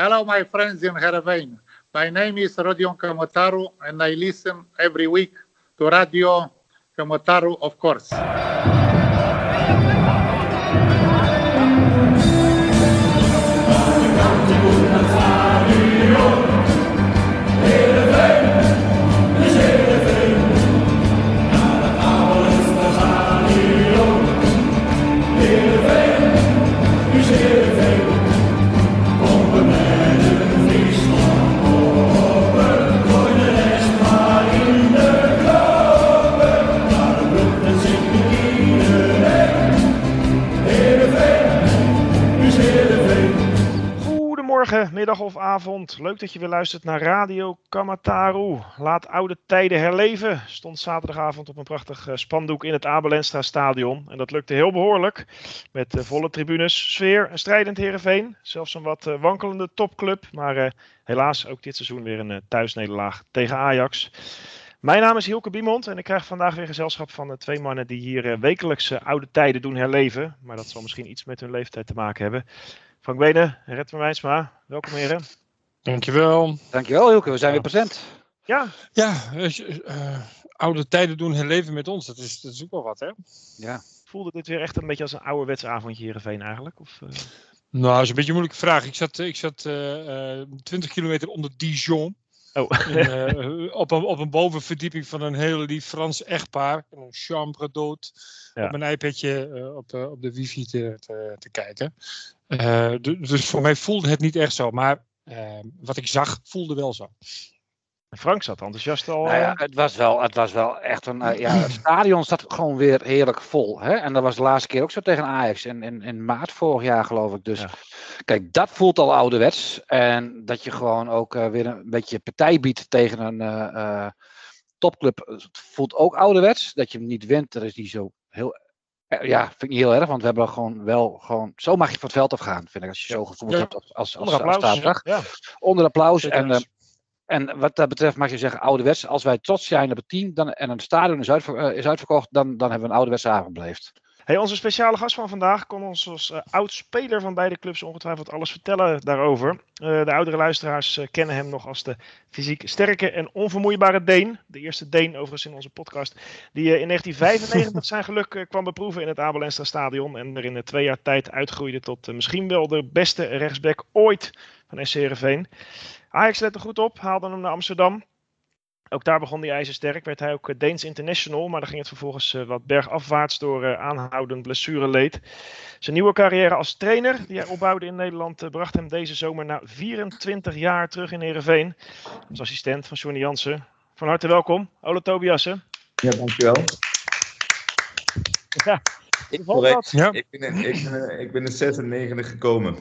Hello, my friends in Heerenveen. My name is Rodion Kamotaru, and I listen every week to Radio Kamotaru, of course. Middag of avond. Leuk dat je weer luistert naar Radio Kamataru. Laat oude tijden herleven. Stond zaterdagavond op een prachtig eh, spandoek in het Abelenstra stadion. En dat lukte heel behoorlijk. Met uh, volle tribunes, sfeer, een strijdend Heerenveen. Zelfs een wat uh, wankelende topclub. Maar helaas ook dit seizoen weer een thuisnederlaag tegen Ajax. Mijn naam is Hilke Biemond en ik krijg vandaag weer gezelschap van twee mannen die hier wekelijks oude tijden doen herleven. Maar dat zal misschien iets met hun leeftijd te maken hebben. Frank Benen, Red Wijnsma, welkom heren. Dankjewel. Dankjewel Hilke, we zijn weer present. Ja. Ja, uh, oude tijden doen herleven met ons, dat is, dat is ook wel wat hè. Ja. Voelde dit weer echt een beetje als een ouderwets avondje Heerenveen eigenlijk? Of, uh... Nou, dat is een beetje een moeilijke vraag. Ik zat, ik zat uh, 20 kilometer onder Dijon. Oh. In, op, een, op een bovenverdieping van een heel lief Frans echtpaar. Een chambre d'hôte. Ja. Op mijn iPadje op, op de wifi te, te, te kijken. Uh, dus voor mij voelde het niet echt zo. Maar uh, wat ik zag, voelde wel zo. Frank zat enthousiast al. Nou ja, het, was wel, het was wel echt een. Uh, ja, het stadion zat gewoon weer heerlijk vol. Hè? En dat was de laatste keer ook zo tegen Ajax. In, in, in maart vorig jaar, geloof ik. Dus ja. kijk, dat voelt al ouderwets. En dat je gewoon ook weer een beetje partij biedt tegen een topclub. voelt ook ouderwets. Dat je hem niet wint, dat is niet zo heel ja, vind ik niet heel erg, want we hebben gewoon wel gewoon. Zo mag je van het veld afgaan, vind ik, als je zo gevoeld ja. hebt als, als, als, Onder applaus. Ja. Onder applaus. En, uh, en wat dat betreft mag je zeggen, ouderwets. Als wij trots zijn op het team dan, en een stadion is, uitver, uh, is uitverkocht, dan, dan hebben we een ouderwetse avond beleefd. Hey, onze speciale gast van vandaag kon ons als uh, oud-speler van beide clubs ongetwijfeld alles vertellen daarover. Uh, de oudere luisteraars uh, kennen hem nog als de fysiek sterke en onvermoeibare Deen. De eerste Deen overigens in onze podcast. Die in 1995 zijn geluk kwam beproeven in het Abelenstra stadion. En er in twee jaar tijd uitgroeide tot misschien wel de beste rechtsback ooit van SC Heerenveen. Ajax lette goed op, haalde hem naar Amsterdam. Ook daar begon hij ijzersterk, werd hij ook Deens International, maar dan ging het vervolgens uh, wat bergafwaarts door uh, aanhoudend blessureleed. Zijn nieuwe carrière als trainer, die hij opbouwde in Nederland, bracht hem deze zomer na 24 jaar terug in Heerenveen. Als assistent van Johnny Jansen. Van harte welkom, Ole Tobiassen. Ja, dankjewel. Ja, ik, correct. Ja. Ik, ben, ik, ben, ik ben in 96 gekomen.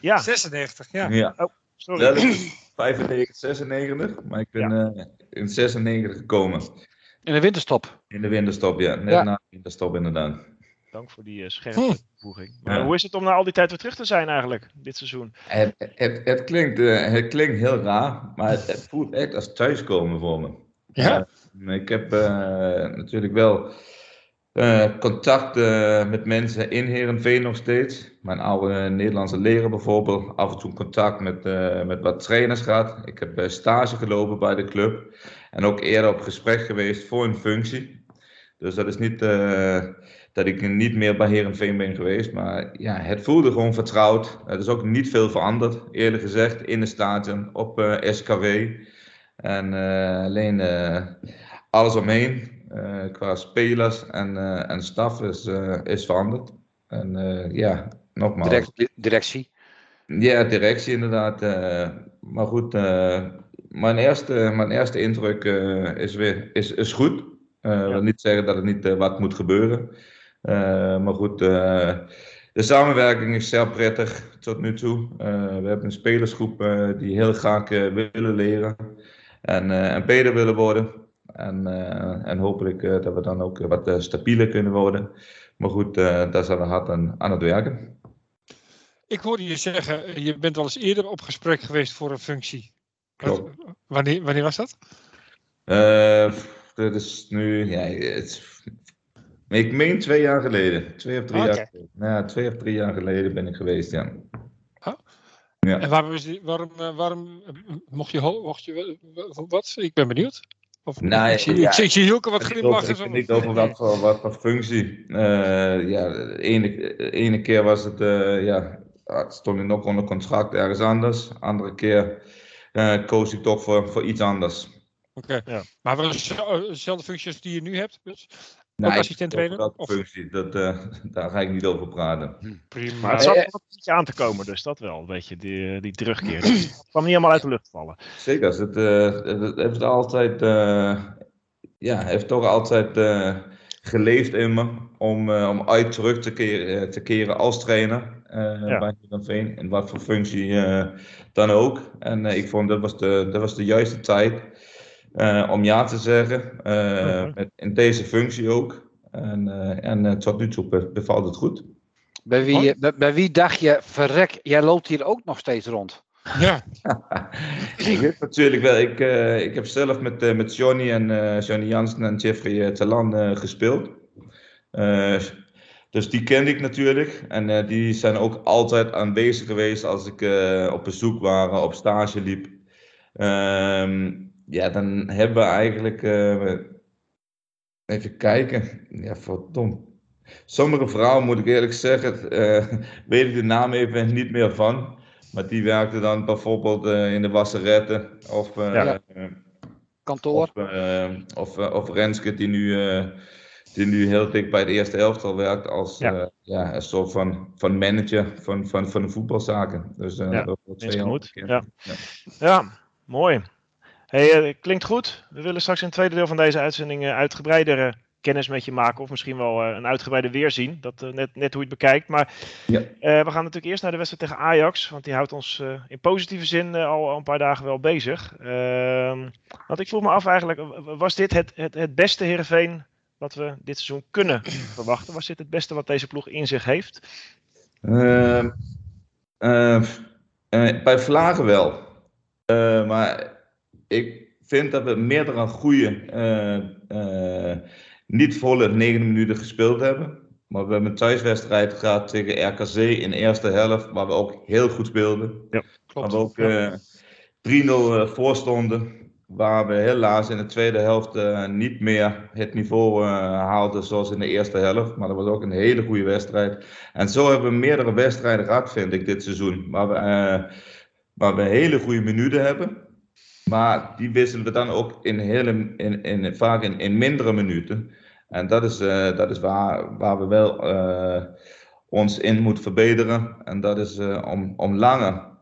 Ja. 96, ja. ja. Oh, sorry. 95, 96, maar ik ben ja. uh, in 96 gekomen. In de winterstop? In de winterstop, ja. Net ja. na de winterstop inderdaad. Dank voor die uh, scherpe toevoeging. Hm. Ja. Hoe is het om na al die tijd weer terug te zijn eigenlijk, dit seizoen? Het, het, het klinkt, uh, het klinkt heel raar, maar het, het, voelt echt als thuiskomen voor me. Ja? ik heb natuurlijk wel contact met mensen in Heerenveen nog steeds. Mijn oude Nederlandse leraar bijvoorbeeld. Af en toe contact met, uh, met wat trainers gehad. Ik heb uh, stage gelopen bij de club. En ook eerder op gesprek geweest voor een functie. Dus dat is niet uh, dat ik niet meer bij Heerenveen ben geweest. Maar ja, het voelde gewoon vertrouwd. Het is ook niet veel veranderd, eerlijk gezegd. In de stadion, op SKW. En alleen alles omheen. Qua spelers en, en staf is, is veranderd. En ja, nogmaals. Direct, directie. Ja, directie inderdaad. Maar goed, mijn, eerste, mijn eerste indruk is, weer, is, is goed. Ik ja. wil niet zeggen dat het niet wat moet gebeuren. maar goed, de samenwerking is zeer prettig tot nu toe. we hebben een spelersgroep die heel graag willen leren en, en beter willen worden. En, en hopelijk dat we dan ook wat stabieler kunnen worden. Maar goed, daar zijn we hard aan, aan het werken. Ik hoorde je zeggen, je bent wel eens eerder op gesprek geweest voor een functie. Wanneer, wanneer was dat? Uh, dat is nu, ja, het, ik meen twee jaar geleden. Twee of drie, okay. jaar, geleden. ja, twee of drie jaar geleden ben ik geweest, ja. Ja. En waarom, waarom, waarom mocht je, mocht je wat? Ik ben benieuwd. Of, nee, ik, zie, ja, ik, zie Hilke wat glimlachen. Ik niet over wat voor, wat voor functie. Uh, ja, de ene, ene keer was het, uh, ja, stond ik nog onder contract ergens anders. Andere keer uh, koos ik toch voor, voor iets anders. Oké, okay. ja. maar wel dezelfde functies die je nu hebt? Dus? Nee, assistent trainer? Dat functie, dat, uh, daar ga ik niet over praten. Hm, prima. Maar het zat wel een beetje aan te komen, dus dat wel, een beetje, die, die terugkeer. het kwam niet helemaal uit de lucht vallen. Zeker, het, uh, het heeft altijd, uh, ja, heeft toch altijd geleefd in me om, om uit terug te keren, te keren als trainer. Ja. bij Veen, in wat voor functie dan ook. En ik vond dat was de, dat was de juiste tijd uh, om ja te zeggen. Uh, met, in deze functie ook. En, uh, en tot nu toe bevalt het goed. Bij wie, bij, bij, wie dacht je, verrek, jij loopt hier ook nog steeds rond? Ja. ik weet natuurlijk wel. Ik, ik heb zelf met, met Johnny en Johnny Jansen en Jeffrey Talan gespeeld. dus die kende ik natuurlijk. En die zijn ook altijd aanwezig geweest als ik op bezoek was, op stage liep. Ja, dan hebben we eigenlijk. Uh, even kijken. Ja, verdomd. Sommige vrouwen, moet ik eerlijk zeggen, uh, weet ik de naam even niet meer van. Maar die werkte dan bijvoorbeeld uh, in de wasseretten of. Ja. Kantoor. Of, of, of Renske, die nu, die nu heel dik bij de eerste elftal werkt als ja. ja. een soort van, van manager van, van, van de voetbalzaken. Dus ja, dat wordt twee goed. Ja. Ja. ja, mooi. Hey, uh, klinkt goed. We willen straks in het tweede deel van deze uitzending uh, uitgebreidere kennis met je maken. Of misschien wel een uitgebreide weerzien. Dat net, net hoe je het bekijkt. Maar ja. we gaan natuurlijk eerst naar de wedstrijd tegen Ajax. Want die houdt ons in positieve zin al, al, een paar dagen wel bezig. Ehm, want ik vroeg me af eigenlijk. Was dit het, het, het beste Heerenveen wat we dit seizoen kunnen verwachten? Was dit het beste wat deze ploeg in zich heeft? Ehm, bij Vlagen wel. maar ik vind dat we meerdere goede, uh, uh, niet volle 9 minuten gespeeld hebben. Maar we hebben een thuiswedstrijd gehad tegen RKC in de eerste helft, waar we ook heel goed speelden. Ja, klopt. Waar we ook uh, eh, 3-0 voor stonden. Waar we helaas in de tweede helft niet meer het niveau haalden zoals in de eerste helft. Maar dat was ook een hele goede wedstrijd. En zo hebben we meerdere wedstrijden gehad, vind ik, dit seizoen. Waar we, waar we hele goede minuten hebben. Maar die wisselen we dan ook in hele, in, in, vaak in, in mindere minuten. En dat is, uh, dat is waar, waar we wel uh, ons in moeten verbeteren. En dat is uh, om, om lange,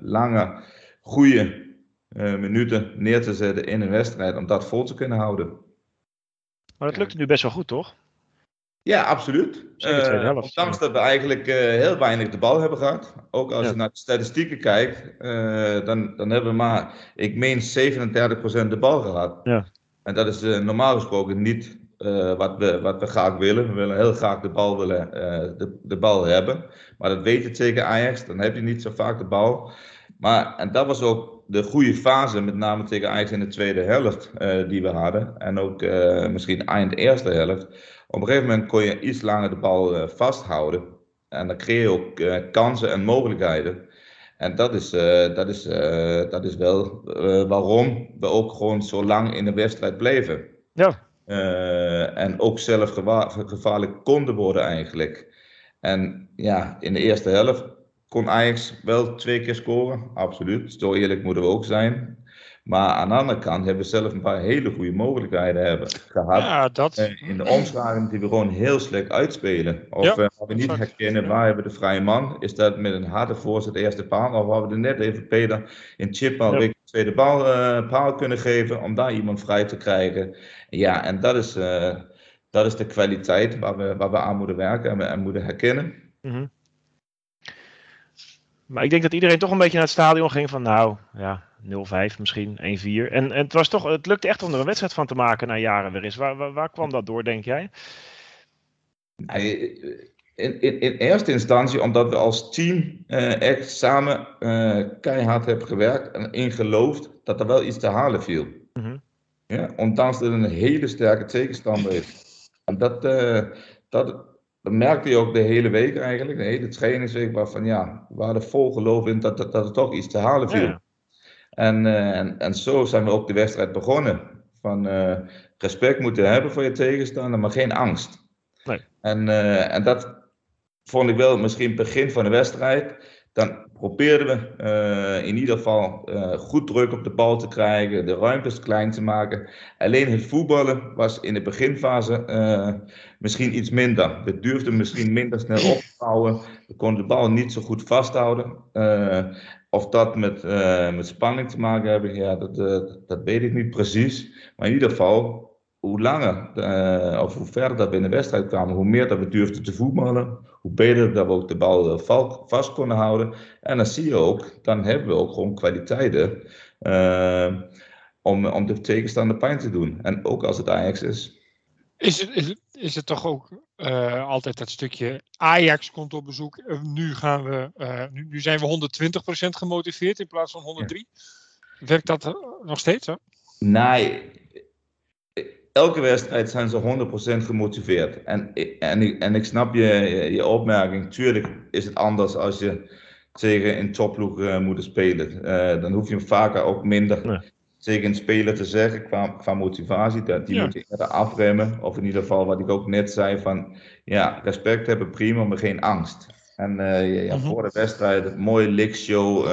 lange, goede minuten neer te zetten in een wedstrijd. Om dat vol te kunnen houden. Maar dat lukt nu best wel goed, toch? Ja, absoluut. Uh, ondanks dat we eigenlijk uh, heel weinig de bal hebben gehad. Ook als je naar de statistieken kijkt, uh, dan, dan hebben we maar, ik meen, 37% de bal gehad. Ja. En dat is normaal gesproken niet wat, we, wat we graag willen. We willen heel graag de bal, willen, de, de bal hebben. Maar dat weet je tegen Ajax, dan heb je niet zo vaak de bal. Maar, en dat was ook de goede fase, met name tegen Ajax in de tweede helft die we hadden. En ook misschien eind eerste helft op een gegeven moment kon je iets langer de bal uh, vasthouden. En dan creëer je ook uh, kansen en mogelijkheden. En dat is, uh, dat is, dat is wel waarom we ook gewoon zo lang in de wedstrijd bleven. Ja. en ook zelf gevaarlijk konden worden eigenlijk. En ja, in de eerste helft kon Ajax wel twee keer scoren. Absoluut. Zo eerlijk moeten we ook zijn. Maar aan de andere kant hebben we zelf een paar hele goede mogelijkheden hebben gehad. Ja, dat... Eh, in de omschakeling die we gewoon heel slecht uitspelen. Of ja, uh, we niet herkennen waar hebben we de vrije man. Is dat met een harde voorzet de eerste paal? Of waar we er net even Peter in chip al ja. tweede bal, uh, paal kunnen geven. Om daar iemand vrij te krijgen. Ja, en dat is, uh, dat is de kwaliteit waar we, waar we aan moeten werken en, en moeten herkennen. Mm -hmm. Maar ik denk dat iedereen toch een beetje naar het stadion ging van nou, ja, 0-5 misschien, 1-4. En, en het, was toch, het lukte echt om er een wedstrijd van te maken na jaren weer eens. Waar, waar, waar kwam dat door, denk jij? In, in, in eerste instantie omdat we als team uh, echt samen uh, keihard hebben gewerkt en ingeloofd dat er wel iets te halen viel. Mm -hmm. ja, ondanks dat het een hele sterke tegenstander is. En dat, uh, dat, merkte je ook de hele week eigenlijk, de hele trainingsweek, waarvan ja, we hadden vol geloof in dat, dat, dat er toch iets te halen viel. Ja. En, uh, en, en zo zijn we ook de wedstrijd begonnen. Van uh, respect moeten hebben voor je tegenstander, maar geen angst. Nee. En, uh, en dat vond ik wel misschien begin van de wedstrijd. Dan probeerden we uh, in ieder geval uh, goed druk op de bal te krijgen, de ruimtes klein te maken. Alleen het voetballen was in de beginfase uh, misschien iets minder. We durfden misschien minder snel op te bouwen. We konden de bal niet zo goed vasthouden. Of dat met, met spanning te maken hebben, ja, dat, dat weet ik niet precies. Maar in ieder geval, hoe langer uh, of hoe verder dat we in de wedstrijd kwamen, hoe meer dat we durfden te voetballen, hoe beter dat we ook de bal vast konden houden. En dan zie je ook, dan hebben we ook gewoon kwaliteiten om, om de tegenstander pijn te doen. En ook als het Ajax is. Is het, is het toch ook uh, altijd dat stukje Ajax komt op bezoek. Nu, gaan we, nu, nu, zijn we 120% gemotiveerd in plaats van 103. Ja. Werkt dat nog steeds? Hè? Nee, elke wedstrijd zijn ze 100% gemotiveerd. En, en, ik, en ik snap je, je opmerking. Tuurlijk is het anders als je tegen een topploeg uh, moet spelen. Uh, dan hoef je vaker ook minder nee. Tegen een speler te zeggen qua, qua motivatie. Dat die ja. moet je eerder afremmen. Of in ieder geval wat ik ook net zei van... Ja, respect hebben prima, maar geen angst. En uh, ja, -hmm. voor de wedstrijd, mooie likshow,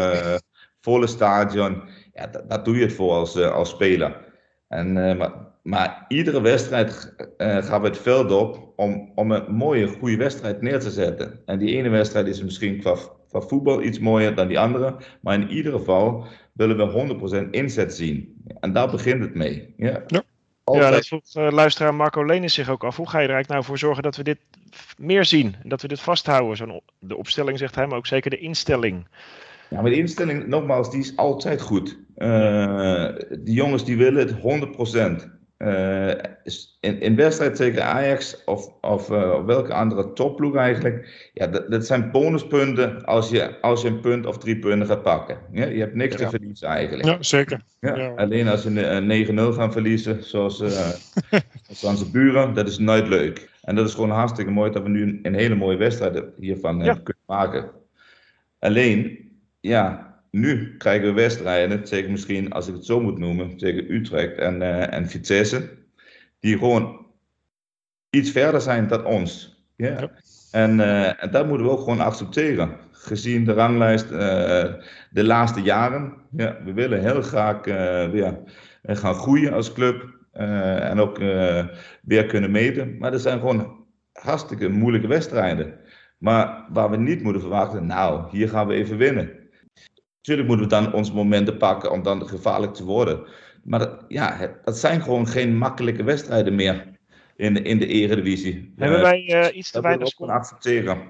volle stadion. Ja, dat, dat doe je het voor als, als speler. En, maar maar iedere wedstrijd uh, gaan we het veld op om, om een mooie, goede wedstrijd neer te zetten. En die ene wedstrijd is misschien qua, qua voetbal iets mooier dan die andere. Maar in ieder geval willen we 100% inzet zien. En daar begint het mee. Ja, ja. ja dat vroeg uh, luisteraar Marco Lenis zich ook af. Hoe ga je er eigenlijk nou voor zorgen dat we dit meer zien? En dat we dit vasthouden? Zo de opstelling zegt hij, maar ook zeker de instelling. Ja, maar de instelling, nogmaals, die is altijd goed. Uh, die jongens die willen het 100%. Uh, in, in wedstrijd tegen Ajax of, of uh, welke andere topploeg eigenlijk. Ja, dat, dat, zijn bonuspunten als je, als je een punt of drie punten gaat pakken. Ja, je hebt niks ja. te verliezen eigenlijk. Ja, zeker. Ja, ja. Alleen als je een 9-0 gaan verliezen, zoals, zoals onze buren, dat is nooit leuk. En dat is gewoon hartstikke mooi dat we nu een, een hele mooie wedstrijd hiervan kunnen maken. Alleen, ja, nu krijgen we wedstrijden tegen misschien, als ik het zo moet noemen, tegen Utrecht en, uh, en Vitesse. Die gewoon iets verder zijn dan ons. Yeah. Ja. En, uh, en dat moeten we ook gewoon accepteren. Gezien de ranglijst uh, de laatste jaren. Ja, we willen heel graag weer gaan groeien als club. en ook weer kunnen meten. Maar er zijn gewoon hartstikke moeilijke wedstrijden. Maar waar we niet moeten verwachten, nou, hier gaan we even winnen. Natuurlijk moeten we dan onze momenten pakken om dan gevaarlijk te worden. Maar dat, ja, dat zijn gewoon geen makkelijke wedstrijden meer in de, in de eredivisie. Hebben wij uh, iets te weinig scoren? accepteren.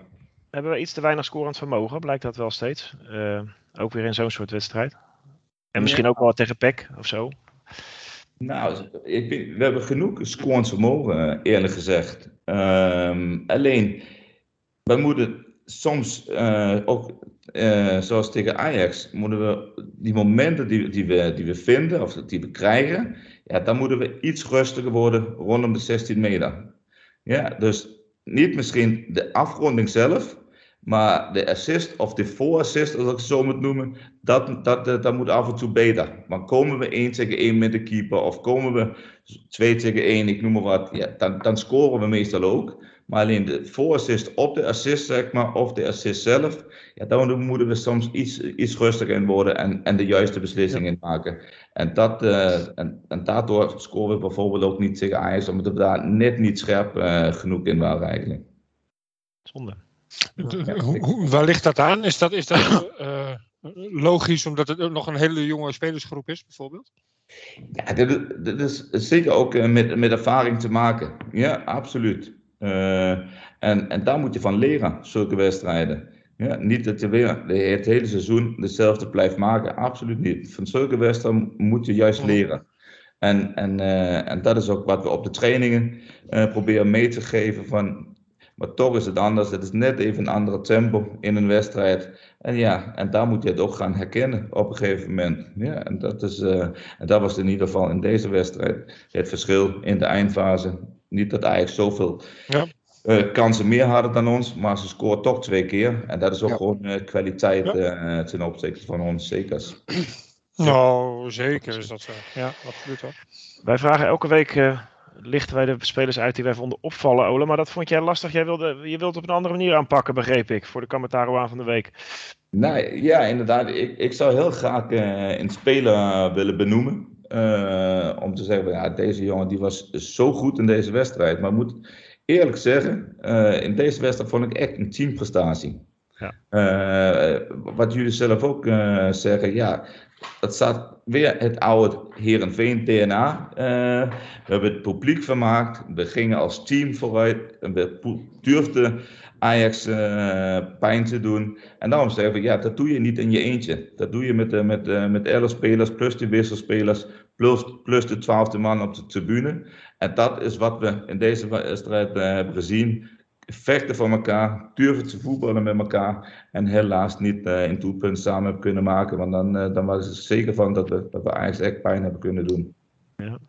Hebben wij iets te weinig scorend vermogen? Blijkt dat wel steeds. Uh, ook weer in zo'n soort wedstrijd. En misschien ja. ook wel tegen PEC of zo. Nou, ik vind, we hebben genoeg scorend vermogen, eerlijk gezegd. Um, alleen, we moeten soms uh, ook uh, zoals tegen Ajax, moeten we die momenten die, die, we, die we vinden of die we krijgen, ja, dan moeten we iets rustiger worden rondom de 16 meter. Ja, dus niet misschien de afronding zelf, maar de assist of de voorassist, als ik het zo moet noemen, dat, dat, dat, dat moet af en toe beter. Maar komen we 1 tegen 1 met de keeper of komen we 2 tegen 1, ik noem maar wat, ja, dan, dan scoren we meestal ook. Maar alleen de voorassist op de assist, zeg maar, of de assist zelf, ja, dan moeten we soms iets, iets rustiger in worden en, en de juiste beslissingen ja. maken. En, dat, uh, en, en daardoor scoren we bijvoorbeeld ook niet tegen Ajax, omdat we daar net niet scherp uh, genoeg in waren eigenlijk. Zonde. Ja, hoe, waar ligt dat aan? Is dat, is dat uh, logisch omdat het nog een hele jonge spelersgroep is, bijvoorbeeld? Ja, dit, dit is zeker ook met, met ervaring te maken. Ja, absoluut. Uh, en, en daar moet je van leren, zulke wedstrijden. Ja, niet dat je weer het hele seizoen hetzelfde blijft maken. Absoluut niet. Van zulke wedstrijden moet je juist leren. En, en, uh, en dat is ook wat we op de trainingen uh, proberen mee te geven. Van, maar toch is het anders. Het is net even een andere tempo in een wedstrijd. En ja, en daar moet je het ook gaan herkennen op een gegeven moment. Ja, en dat, is, uh, en dat was in ieder geval in deze wedstrijd het verschil in de eindfase niet dat Ajax zoveel ja. uh, kansen meer hadden dan ons, maar ze scoort toch twee keer. En dat is ook gewoon uh, kwaliteit ja. ten opzichte van ons, zeker. Nou, zeker is dat zo. Ja, absoluut wel. Wij vragen elke week lichten wij de spelers uit die wij vonden opvallen, Ole. Maar dat vond jij lastig. Jij wilde, je wilt op een andere manier aanpakken, begreep ik, voor de Kamataro aan van de week. Nou ja, inderdaad. Ik, ik zou heel graag uh, een speler willen benoemen. Uh, om te zeggen, ja, deze jongen die was zo goed in deze wedstrijd. Maar ik moet eerlijk zeggen, uh, in deze wedstrijd vond ik echt een teamprestatie. Ja. wat jullie zelf ook zeggen, ja, dat staat weer het oude Herenveen DNA. We hebben het publiek vermaakt. We gingen als team vooruit. En we durfden Ajax uh, pijn te doen. En daarom zeggen we, ja, dat doe je niet in je eentje. Dat doe je met, uh, met, uh, met 11 spelers, plus de wisselspelers, plus, plus de twaalfde man op de tribune. En dat is wat we in deze wedstrijd hebben gezien vechten voor elkaar, durven te voetballen met elkaar. En helaas niet uh, een doelpunt samen hebben kunnen maken. Want dan, uh, dan was zeker van dat we, dat we eigenlijk echt pijn hebben kunnen doen. Ja.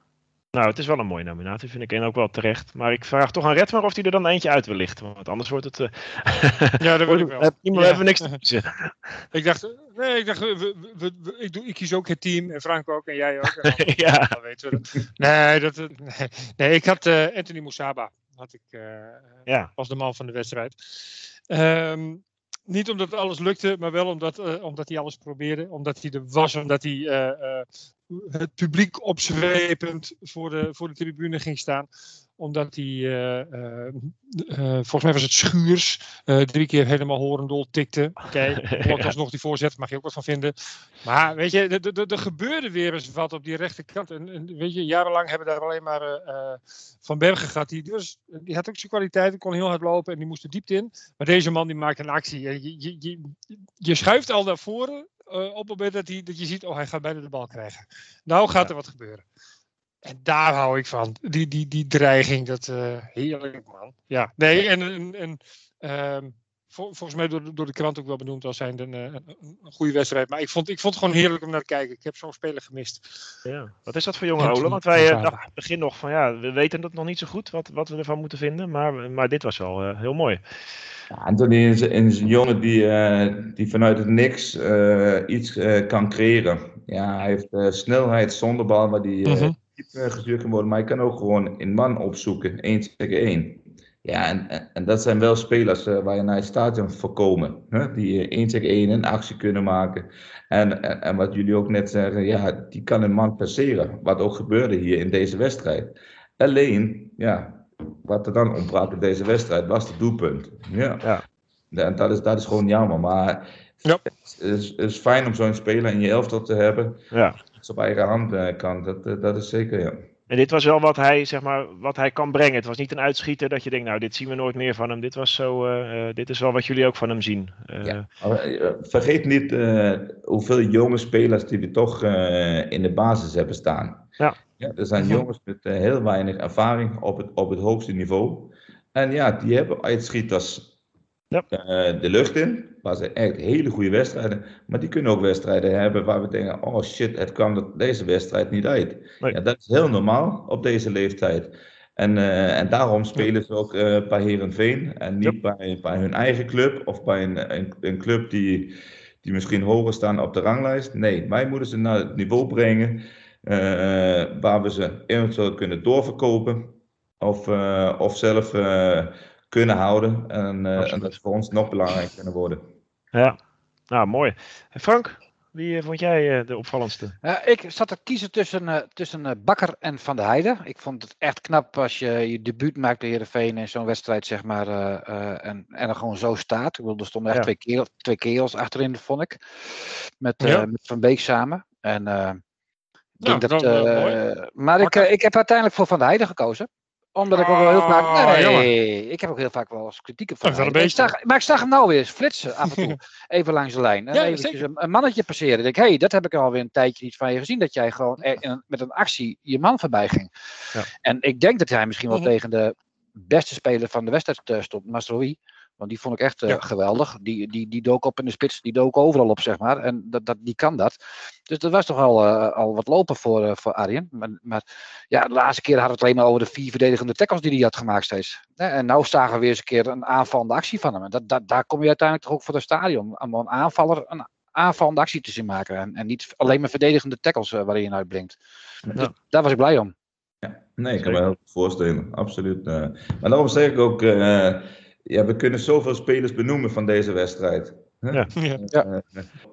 Nou, het is wel een mooie nominatie, vind ik. En ook wel terecht. Maar ik vraag toch aan Redmer of hij er dan eentje uit wil lichten. Want anders wordt het... Uh... ja, dat wil ik wel. Iemand ja. even niks te kiezen. ik dacht, nee, ik dacht, we, we, we, ik, doe, ik kies ook het team. En Frank ook. En jij ook. En ja. Dan weten we dat. Nee, dat, nee, nee, ik had Anthony Moussaba had ik uh, ja. als de man van de wedstrijd. Um, niet omdat alles lukte, maar wel omdat, uh, omdat hij alles probeerde. Omdat hij er was, omdat hij uh, het publiek opzwepend voor de, voor de tribune ging staan omdat hij, uh, uh, uh, volgens mij was het Schuurs, drie keer helemaal horendol tikte. Oké, okay, ja. nog die voorzet, mag je ook wat van vinden. Maar weet je, er gebeurde weer eens wat op die rechterkant. En, en weet je, jarenlang hebben we daar alleen maar Van Bergen gehad. Die, dus, die had ook zijn kwaliteiten, kon heel hard lopen en die moest er diepte in. Maar deze man die maakt een actie. Je, je, je, je schuift al naar voren op het moment dat, hij, dat je ziet, oh hij gaat bijna de bal krijgen. Nou gaat ja. er wat gebeuren. En daar hou ik van. Die, die, die dreiging, dat uh, heerlijk man. Ja, nee, en, en, en uh, vol, volgens mij door, door de krant ook wel benoemd als zijn een, een, een, goede wedstrijd. Maar ik vond, ik vond het gewoon heerlijk om naar te kijken. Ik heb zo'n speler gemist. Ja. Wat is dat voor jonge Ole? Want wij uh, dachten begin nog van ja, we weten dat nog niet zo goed wat, wat we ervan moeten vinden. Maar, maar dit was wel uh, heel mooi. Ja, Anthony is, is een jongen die, uh, die vanuit het niks iets kan creëren. Ja, hij heeft snelheid zonder bal, waar die... Uh-huh gestuurd kan worden, maar je kan ook gewoon een man opzoeken, één tegen één. Ja, en, en dat zijn wel spelers uh, waar je naar het stadion voorkomen. Hè? Die één tegen één een actie kunnen maken. En, en, en, wat jullie ook net zeggen, ja, die kan een man passeren. Wat ook gebeurde hier in deze wedstrijd. Alleen, ja, wat er dan ontbrak in deze wedstrijd was het doelpunt. Ja. ja. En dat is, dat is gewoon jammer. Maar ja. het, is, het is fijn om zo'n speler in je elftal te hebben. Ja op eigen hand uh, kan. Dat, dat is zeker, ja. En dit was wel wat hij, zeg maar, wat hij kan brengen. Het was niet een uitschieter dat je denkt, nou, dit zien we nooit meer van hem. Dit, was zo, uh, dit is wel wat jullie ook van hem zien. Ja. Vergeet niet hoeveel jonge spelers die we toch in de basis hebben staan. Ja. ja er zijn jongens met heel weinig ervaring op het, op het hoogste niveau. En ja, die hebben uitschieters ja. De lucht in. Waar ze echt hele goede wedstrijden. Maar die kunnen ook wedstrijden hebben waar we denken: oh shit, het kwam deze wedstrijd niet uit. Nee. Ja, dat is heel normaal op deze leeftijd. En, uh, en daarom spelen ze ook uh, bij Herenveen en niet ja. bij, bij hun eigen club of bij een, een, een, club die, die misschien hoger staan op de ranglijst. Nee, wij moeten ze naar het niveau brengen waar we ze eventueel kunnen doorverkopen of, of zelf kunnen houden. En, en dat is voor ons nog belangrijker kunnen worden. Ja, nou mooi. Frank, wie eh, vond jij uh, de opvallendste? Uh, ik zat te kiezen tussen, tussen Bakker en Van der Heijden. Ik vond het echt knap als je je debuut maakt bij Heerenveen in zo'n wedstrijd, zeg maar, en, en er gewoon zo staat. Ik bedoel, er stonden echt ja. twee, kerels, twee kerels achterin, vond ik. Met, ja. met Van Beek samen. En ik denk dat, maar ik, ik heb uiteindelijk voor Van der Heijden gekozen omdat ik ook wel heel vaak. Oh, Nee, ik heb ook heel vaak wel eens kritiek op van. Maar ik, zag, maar ik zag hem nou weer eens flitsen af en toe. even langs de lijn. En ja, eventjes een, een, mannetje passeren. Ik denk, hé, hey, dat heb ik alweer een tijdje niet van je gezien. Dat jij gewoon er, met een actie je man voorbij ging. Ja. En ik denk dat hij misschien wel mm -hmm. tegen de beste speler van de wedstrijd uh, stond, Mastrowi. Want die vond ik echt geweldig. Die, die, die dook op in de spits, die dook overal op, zeg maar. En dat, dat, die kan dat. Dus dat was toch al, al wat lopen voor, voor Arjen. Maar, maar, ja, de laatste keer hadden we het alleen maar over de vier verdedigende tackles die hij had gemaakt steeds. En nu zagen we weer eens een keer een aanvallende actie van hem. En dat, dat, daar kom je uiteindelijk toch ook voor het stadion. Om een aanvaller een aanvallende actie te zien maken. En, en niet alleen maar verdedigende tackles uh, waarin je uitblinkt. Dus daar was ik blij om. Ja, nee, ik kan me heel goed voorstellen. Absoluut. Uh, maar daarom zeg ik ook, uh, ja, we kunnen zoveel spelers benoemen van deze wedstrijd. Ja. Ja.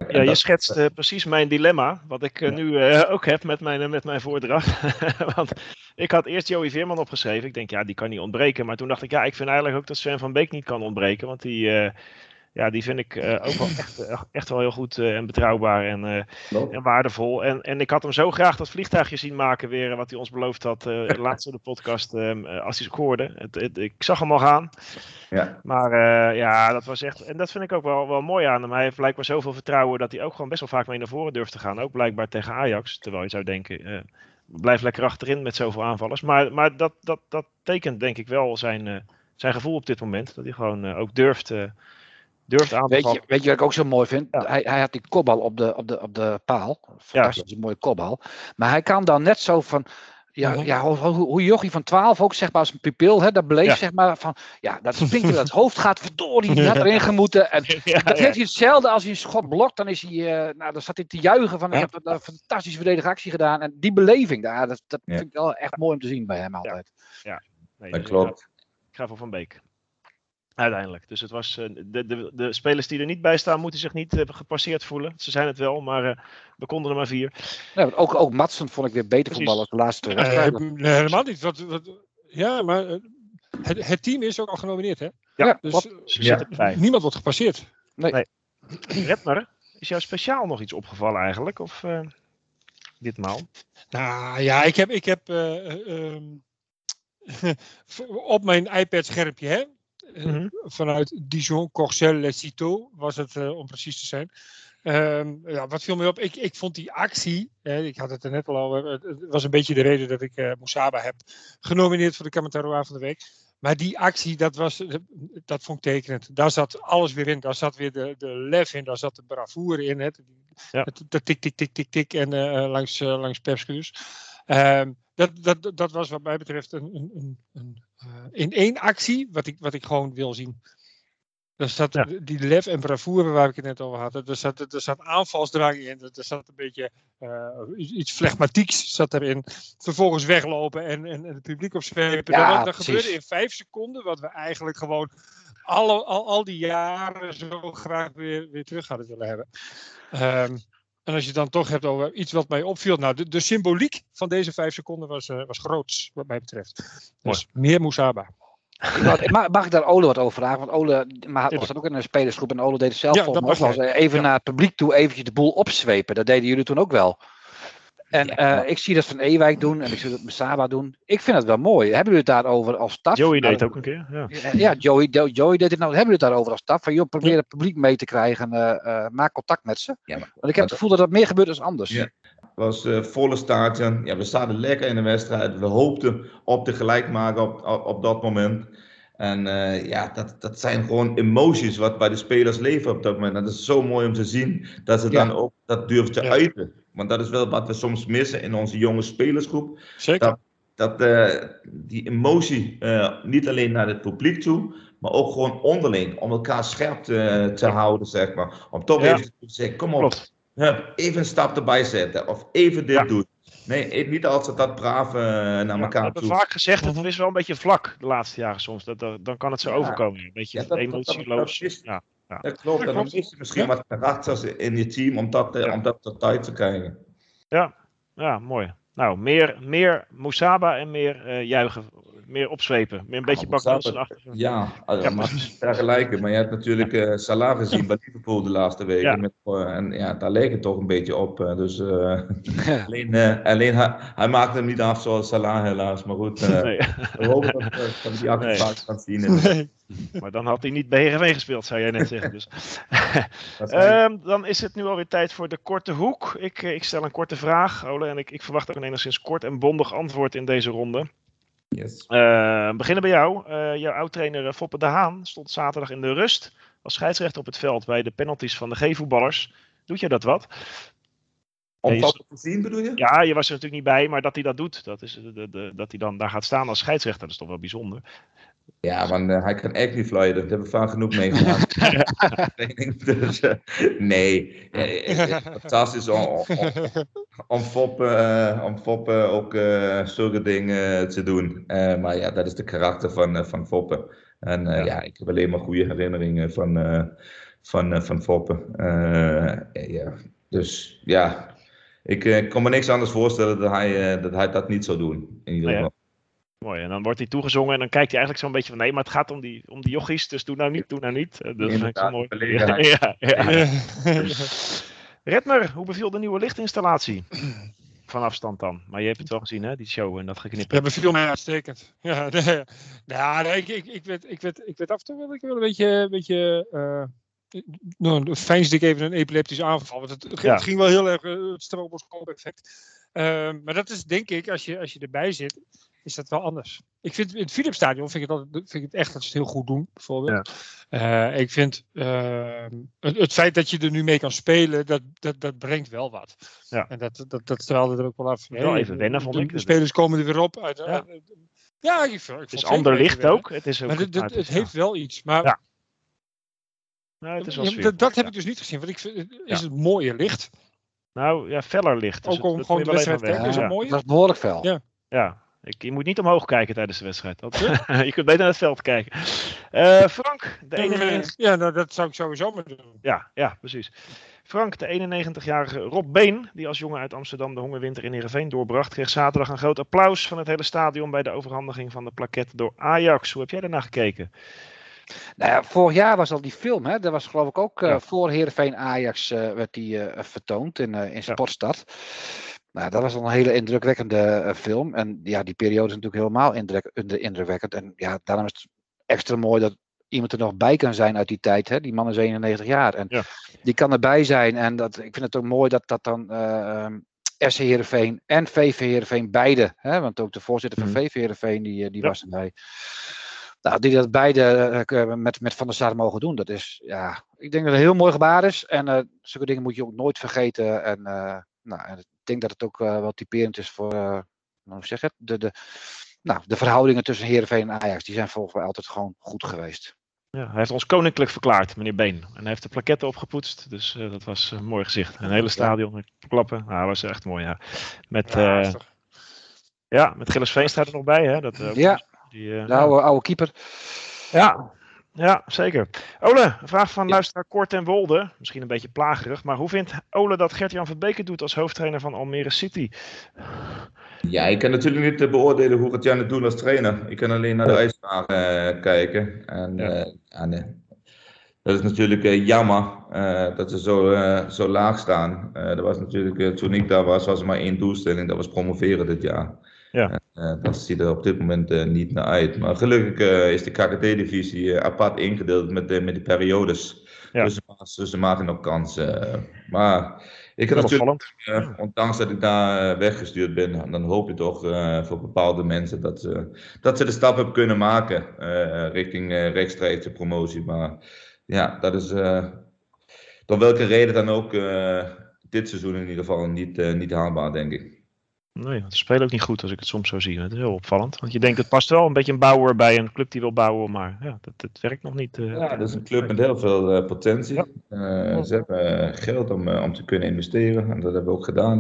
ja, je schetst precies mijn dilemma, wat ik nu ook heb met mijn, met mijn voordracht. Want ik had eerst Joey Veerman opgeschreven. Ik denk, ja, die kan niet ontbreken. Maar toen dacht ik, ja, ik vind eigenlijk ook dat Sven van Beek niet kan ontbreken. Want die, ja, die vind ik uh, ook wel echt, eh, echt wel heel goed uh, en betrouwbaar en, uh, en waardevol. En, en ik had hem zo graag dat vliegtuigje zien maken weer, wat hij ons beloofd had laatst in de podcast, ehm, als hij scoorde. Het, het, ik zag hem al gaan. Ja. Maar ja, dat was echt, en dat vind ik ook wel, wel mooi aan hem. Hij heeft blijkbaar zoveel vertrouwen dat hij ook gewoon best wel vaak mee naar voren durft te gaan. Ook blijkbaar tegen Ajax, terwijl je zou denken, blijf lekker achterin met zoveel aanvallers. Maar, maar dat, dat, dat tekent denk ik wel zijn, zijn gevoel op dit moment. Dat hij gewoon ook durft durft aan te weet je, weet je wat ik ook zo mooi vind? Hij, hij had die kopbal op de, op de, op de paal. Fantastisch, ja. een mooie kopbal. Maar hij kan dan net zo van. Ja, mhm. ja hoe, hoe Jochie van 12 ook zeg maar als een pupil, hè, dat beleeft zeg maar van, ja, dat springt dat hoofd gaat verdorie, die had erin gemoeten. En dat heeft hij hetzelfde als hij een schot blokt, dan is hij, uh, nou, dan staat hij te juichen van, ik heb een fantastische verdedigde actie gedaan. En die beleving, daar, dat, dat vind ik wel echt mooi om te zien bij hem altijd. Ja, nee, dat klopt. Ik ga voor Van Beek. Uiteindelijk. Dus het was, uh, de, de, de spelers die er niet bij staan, moeten zich niet uh, gepasseerd voelen. Ze zijn het wel, maar uh, we konden er maar vier. Ja, ook, ook Matsen vond ik weer beter voetballen als de laatste nee, helemaal niet. Wat, wat, ja, maar het, het, team is ook al genomineerd, hè? Ja, dus ja. niemand wordt gepasseerd. Nee. nee. Redmer, is jou speciaal nog iets opgevallen eigenlijk? Of ditmaal? Nou ja, ik heb, ik heb ehm, op mijn iPad-schermpje, hè? Mm vanuit Dijon, Corcel, Les Citeaux was het uh, om precies te zijn. Um, ja, wat viel me op? Ik, ik vond die actie, hè, ik had het er net al over, het, was een beetje de reden dat ik uh, Moussaba heb genomineerd voor de Kamataroa van de Week. Maar die actie, dat, was, dat vond ik tekenend. Daar zat alles weer in. Daar zat weer de, de lef in, daar zat de bravoure in. Het, ja. het, tik, tik, tik, tik, tik en uh, langs, uh, langs. Um, dat, dat, dat was wat mij betreft een, een, een, uh, in één actie wat ik, wat ik gewoon wil zien. Er zat ja. die lef en bravoure waar ik het net over had. Er zat, er zat aanvalsdrang in. Er zat een beetje uh, iets flegmatieks zat erin. Vervolgens weglopen en, en, en het publiek opzwepen. Ja, dat, dat gebeurde in vijf seconden. Wat we eigenlijk gewoon alle, al, al die jaren zo graag weer, weer terug hadden willen hebben. Um, en als je het dan toch hebt over iets wat mij opviel. Nou, de, de symboliek van deze vijf seconden was, uh, was groot, wat mij betreft. Dus meer Moesaba. mag, mag ik daar Ole wat over vragen? Want Ole maar was dan ook in een spelersgroep en Ole deed het zelf ja, volgens mij Even naar het publiek toe eventjes de boel opzwepen. Dat deden jullie toen ook wel. En ja, uh, ik zie dat van Ewijk doen en ik zie dat met Saba doen. Ik vind het wel mooi. Hebben jullie het daarover als staf? Joey deed het ook een keer. Ja, ja Joey, Joey deed het nou. Hebben jullie het daarover als staf? Van joh, probeer het publiek mee te krijgen. Uh, uh, maak contact met ze. Ja, maar, Want ik heb het gevoel dat dat meer gebeurt dan anders. Ja. Het was volle stadion. Ja, we zaten lekker in de wedstrijd. We hoopten op de gelijkmaker op, op, op dat moment. En uh, ja, dat, dat zijn gewoon emoties wat bij de spelers leven op dat moment. Dat is zo mooi om te zien dat ze ja. dan ook dat durven te ja. uiten. Want dat is wel wat we soms missen in onze jonge spelersgroep. Zeker. Dat, dat uh, die emotie uh, niet alleen naar het publiek toe, maar ook gewoon onderling. Om elkaar scherp te, te houden, zeg maar. Om toch even te zeggen, kom op, even een stap erbij zetten. Of even dit doen. Nee, niet altijd dat braaf uh, naar ja, elkaar toe. We hebben vaak gezegd, het is wel een beetje vlak de laatste jaren soms. Dat, dat dan kan het zo overkomen. Een beetje ja, dat, emotieloos. Dat, dat, ja. Ja. Dat klopt. En dan mis je misschien wat karakters in je team om dat, om dat tot tijd te krijgen. Ja, ja mooi. Nou, meer, meer Moesaba en meer uh, juichen meer opzwepen. Meer een beetje bakken achter. Ja, ja maar vergelijken. Maar je hebt natuurlijk uh, Salah gezien bij Liverpool de laatste weken. Ja. Met, uh, en ja, daar leek het toch een beetje op. Uh, dus alleen, alleen hij, hij maakte hem niet af zoals Salah helaas. Maar goed, nee. we hopen dat we die actie vaak gaan zien. Nee. Maar dan had hij niet bij Heerenveen gespeeld, zou jij net zeggen. Dus. um, dan is het nu alweer tijd voor de korte hoek. Ik, ik stel een korte vraag, Ole. En ik, ik verwacht ook een enigszins kort en bondig antwoord in deze ronde. Yes. Uh, beginnen bij jou. Uh, jouw oud-trainer Foppe de Haan stond zaterdag in de rust als scheidsrechter op het veld bij de penalties van de G-voetballers. Doet je dat wat? Om dat te zien bedoel je? Ja, je was er natuurlijk niet bij, maar dat hij dat doet, dat, is, de, de, dat hij dan daar gaat staan als scheidsrechter, dat is toch wel bijzonder. Ja, want uh, hij kan echt niet flyden. Dat hebben we vaak genoeg meegemaakt. dus, uh, nee, uh, fantastisch om, om, om Foppen, om Foppen ook zulke dingen te doen. maar ja, dat is de karakter van, van Foppen. En ja. ja. ik heb alleen maar goede herinneringen van, van, van Foppen. ja. Dus ja, ik, kan me niks anders voorstellen dat hij, dat hij dat niet zou doen. In ieder geval. Mooi, en dan wordt hij toegezongen en dan kijkt hij eigenlijk zo'n beetje van nee, maar het gaat om die, om die jochies, dus doe nou niet, doe nou niet. Dat vind ik zo mooi. Ja, ja, ja. Redmer, hoe beviel de nieuwe lichtinstallatie? Van afstand dan. Maar je hebt het wel gezien, hè, die show en dat geknippen. Ja, beviel mij uitstekend. Ja, nee, nou, nee, ik, ik, ik, werd, ik, werd, ik werd af en toe wel, ik wel een beetje, een beetje uh, nou, ik even een epileptische aanval. Want het, het ging wel heel erg uh, het stroboscoop effect. Uh, maar dat is denk ik, als je, als je erbij zit, is dat wel anders. Ik vind in het Philipsstadion vind ik, het altijd, vind ik het echt dat ze het heel goed doen, bijvoorbeeld. Ja. Uh, ik vind uh, het, het, feit dat je er nu mee kan spelen, dat, dat, dat brengt wel wat. Ja. En dat, dat, dat straalde er ook wel af. Wel even wennen, vond ik. De spelers komen er weer op. Uit, ja. ja, ik, ik het is ander licht ook. Het, is ook maar het, het, het heeft wel iets. Maar ja. Nou, het is wel dat, dat heb ik dus niet gezien. Want ik vind, is het mooie licht. Nou ja, feller licht. Dus ook om gewoon de wedstrijd te kijken. Is het mooi? Dat is behoorlijk fel. Ja. ja. Ik, je moet niet omhoog kijken tijdens de wedstrijd. je kunt beter naar het veld kijken. Uh, Frank, de 91... Ja, nou, dat zou ik sowieso maar doen. Ja, ja precies. Frank, de 91-jarige Rob Been, die als jongen uit Amsterdam de hongerwinter in Heerenveen doorbracht, kreeg zaterdag een groot applaus van het hele stadion bij de overhandiging van de plaquette door Ajax. Hoe heb jij daarna gekeken? Nou ja, vorig jaar was al die film, hè? Dat was geloof ik ook uh, ja. voor Heerenveen Ajax uh, werd die vertoond in, in Sportstad. Ja. Nou, dat was een hele indrukwekkende uh, film. En ja, die periode is natuurlijk helemaal indruk, indrukwekkend. En ja, daarom is het extra mooi dat iemand er nog bij kan zijn uit die tijd. Hè? Die man is 91 jaar. En ja. die kan erbij zijn. En dat, ik vind het ook mooi dat dat dan uh, SC Heerenveen en VV Heerenveen beide. Hè? Want ook de voorzitter van. VV Heerenveen die, die ja. was erbij. Nou, die dat beide uh, met, met Van der Sar mogen doen. Dat is, ja, ik denk dat het een heel mooi gebaar is. En uh, zulke dingen moet je ook nooit vergeten. En, nou, en denk dat het ook wel typerend is voor, hoe zeg het, de, de, nou, de verhoudingen tussen Heerenveen en Ajax. Die zijn volgens mij altijd gewoon goed geweest. Ja, hij heeft ons koninklijk verklaard, meneer Been. En hij heeft de plaketten opgepoetst, dus uh, dat was een mooi gezicht. Een hele stadion met klappen. Nou, dat was echt mooi, ja. Met, ja, uh, ja, met Gilles Veenstra er nog bij, hè? Dat, uh, ja, die, de oude, oude keeper. Ja, ja, zeker. Ole, een vraag van ja. luisteraar Kort en Wolde. Misschien een beetje plagerig, maar hoe vindt Ole dat Gert-Jan van Beek het doet als hoofdtrainer van Almere City? Ja, ik kan natuurlijk niet beoordelen hoe het Jan het doet als trainer. Ik kan alleen naar de uitslagen uh, kijken. En ja. Uh, nee. dat is natuurlijk jammer dat ze zo, zo laag staan. dat was natuurlijk, toen ik daar was, was er maar één doelstelling. Dat was promoveren dit jaar. Ja. Uh, dat ziet er op dit moment uh, niet naar uit. Maar gelukkig uh, is de KKD-divisie apart ingedeeld met de, met de periodes. Ja. Dus, dus ze maken nog kansen. maar ik heb natuurlijk, ondanks dat ik daar weggestuurd ben, dan hoop je toch voor bepaalde mensen dat, ze dat ze de stap hebben kunnen maken richting rechtstreekse promotie. Maar ja, dat is door welke reden dan ook dit seizoen in ieder geval niet, niet haalbaar, denk ik. Nee, ze spelen ook niet goed als ik het soms zo zie. Het is heel opvallend. Want je denkt, het past wel een beetje een bouwer bij een club die wil bouwen, maar ja, dat, dat werkt nog niet. Uh, ja, dat is een club met heel veel uh, potentie. Ja. Uh, ze hebben geld om, om te kunnen investeren. En dat hebben we ook gedaan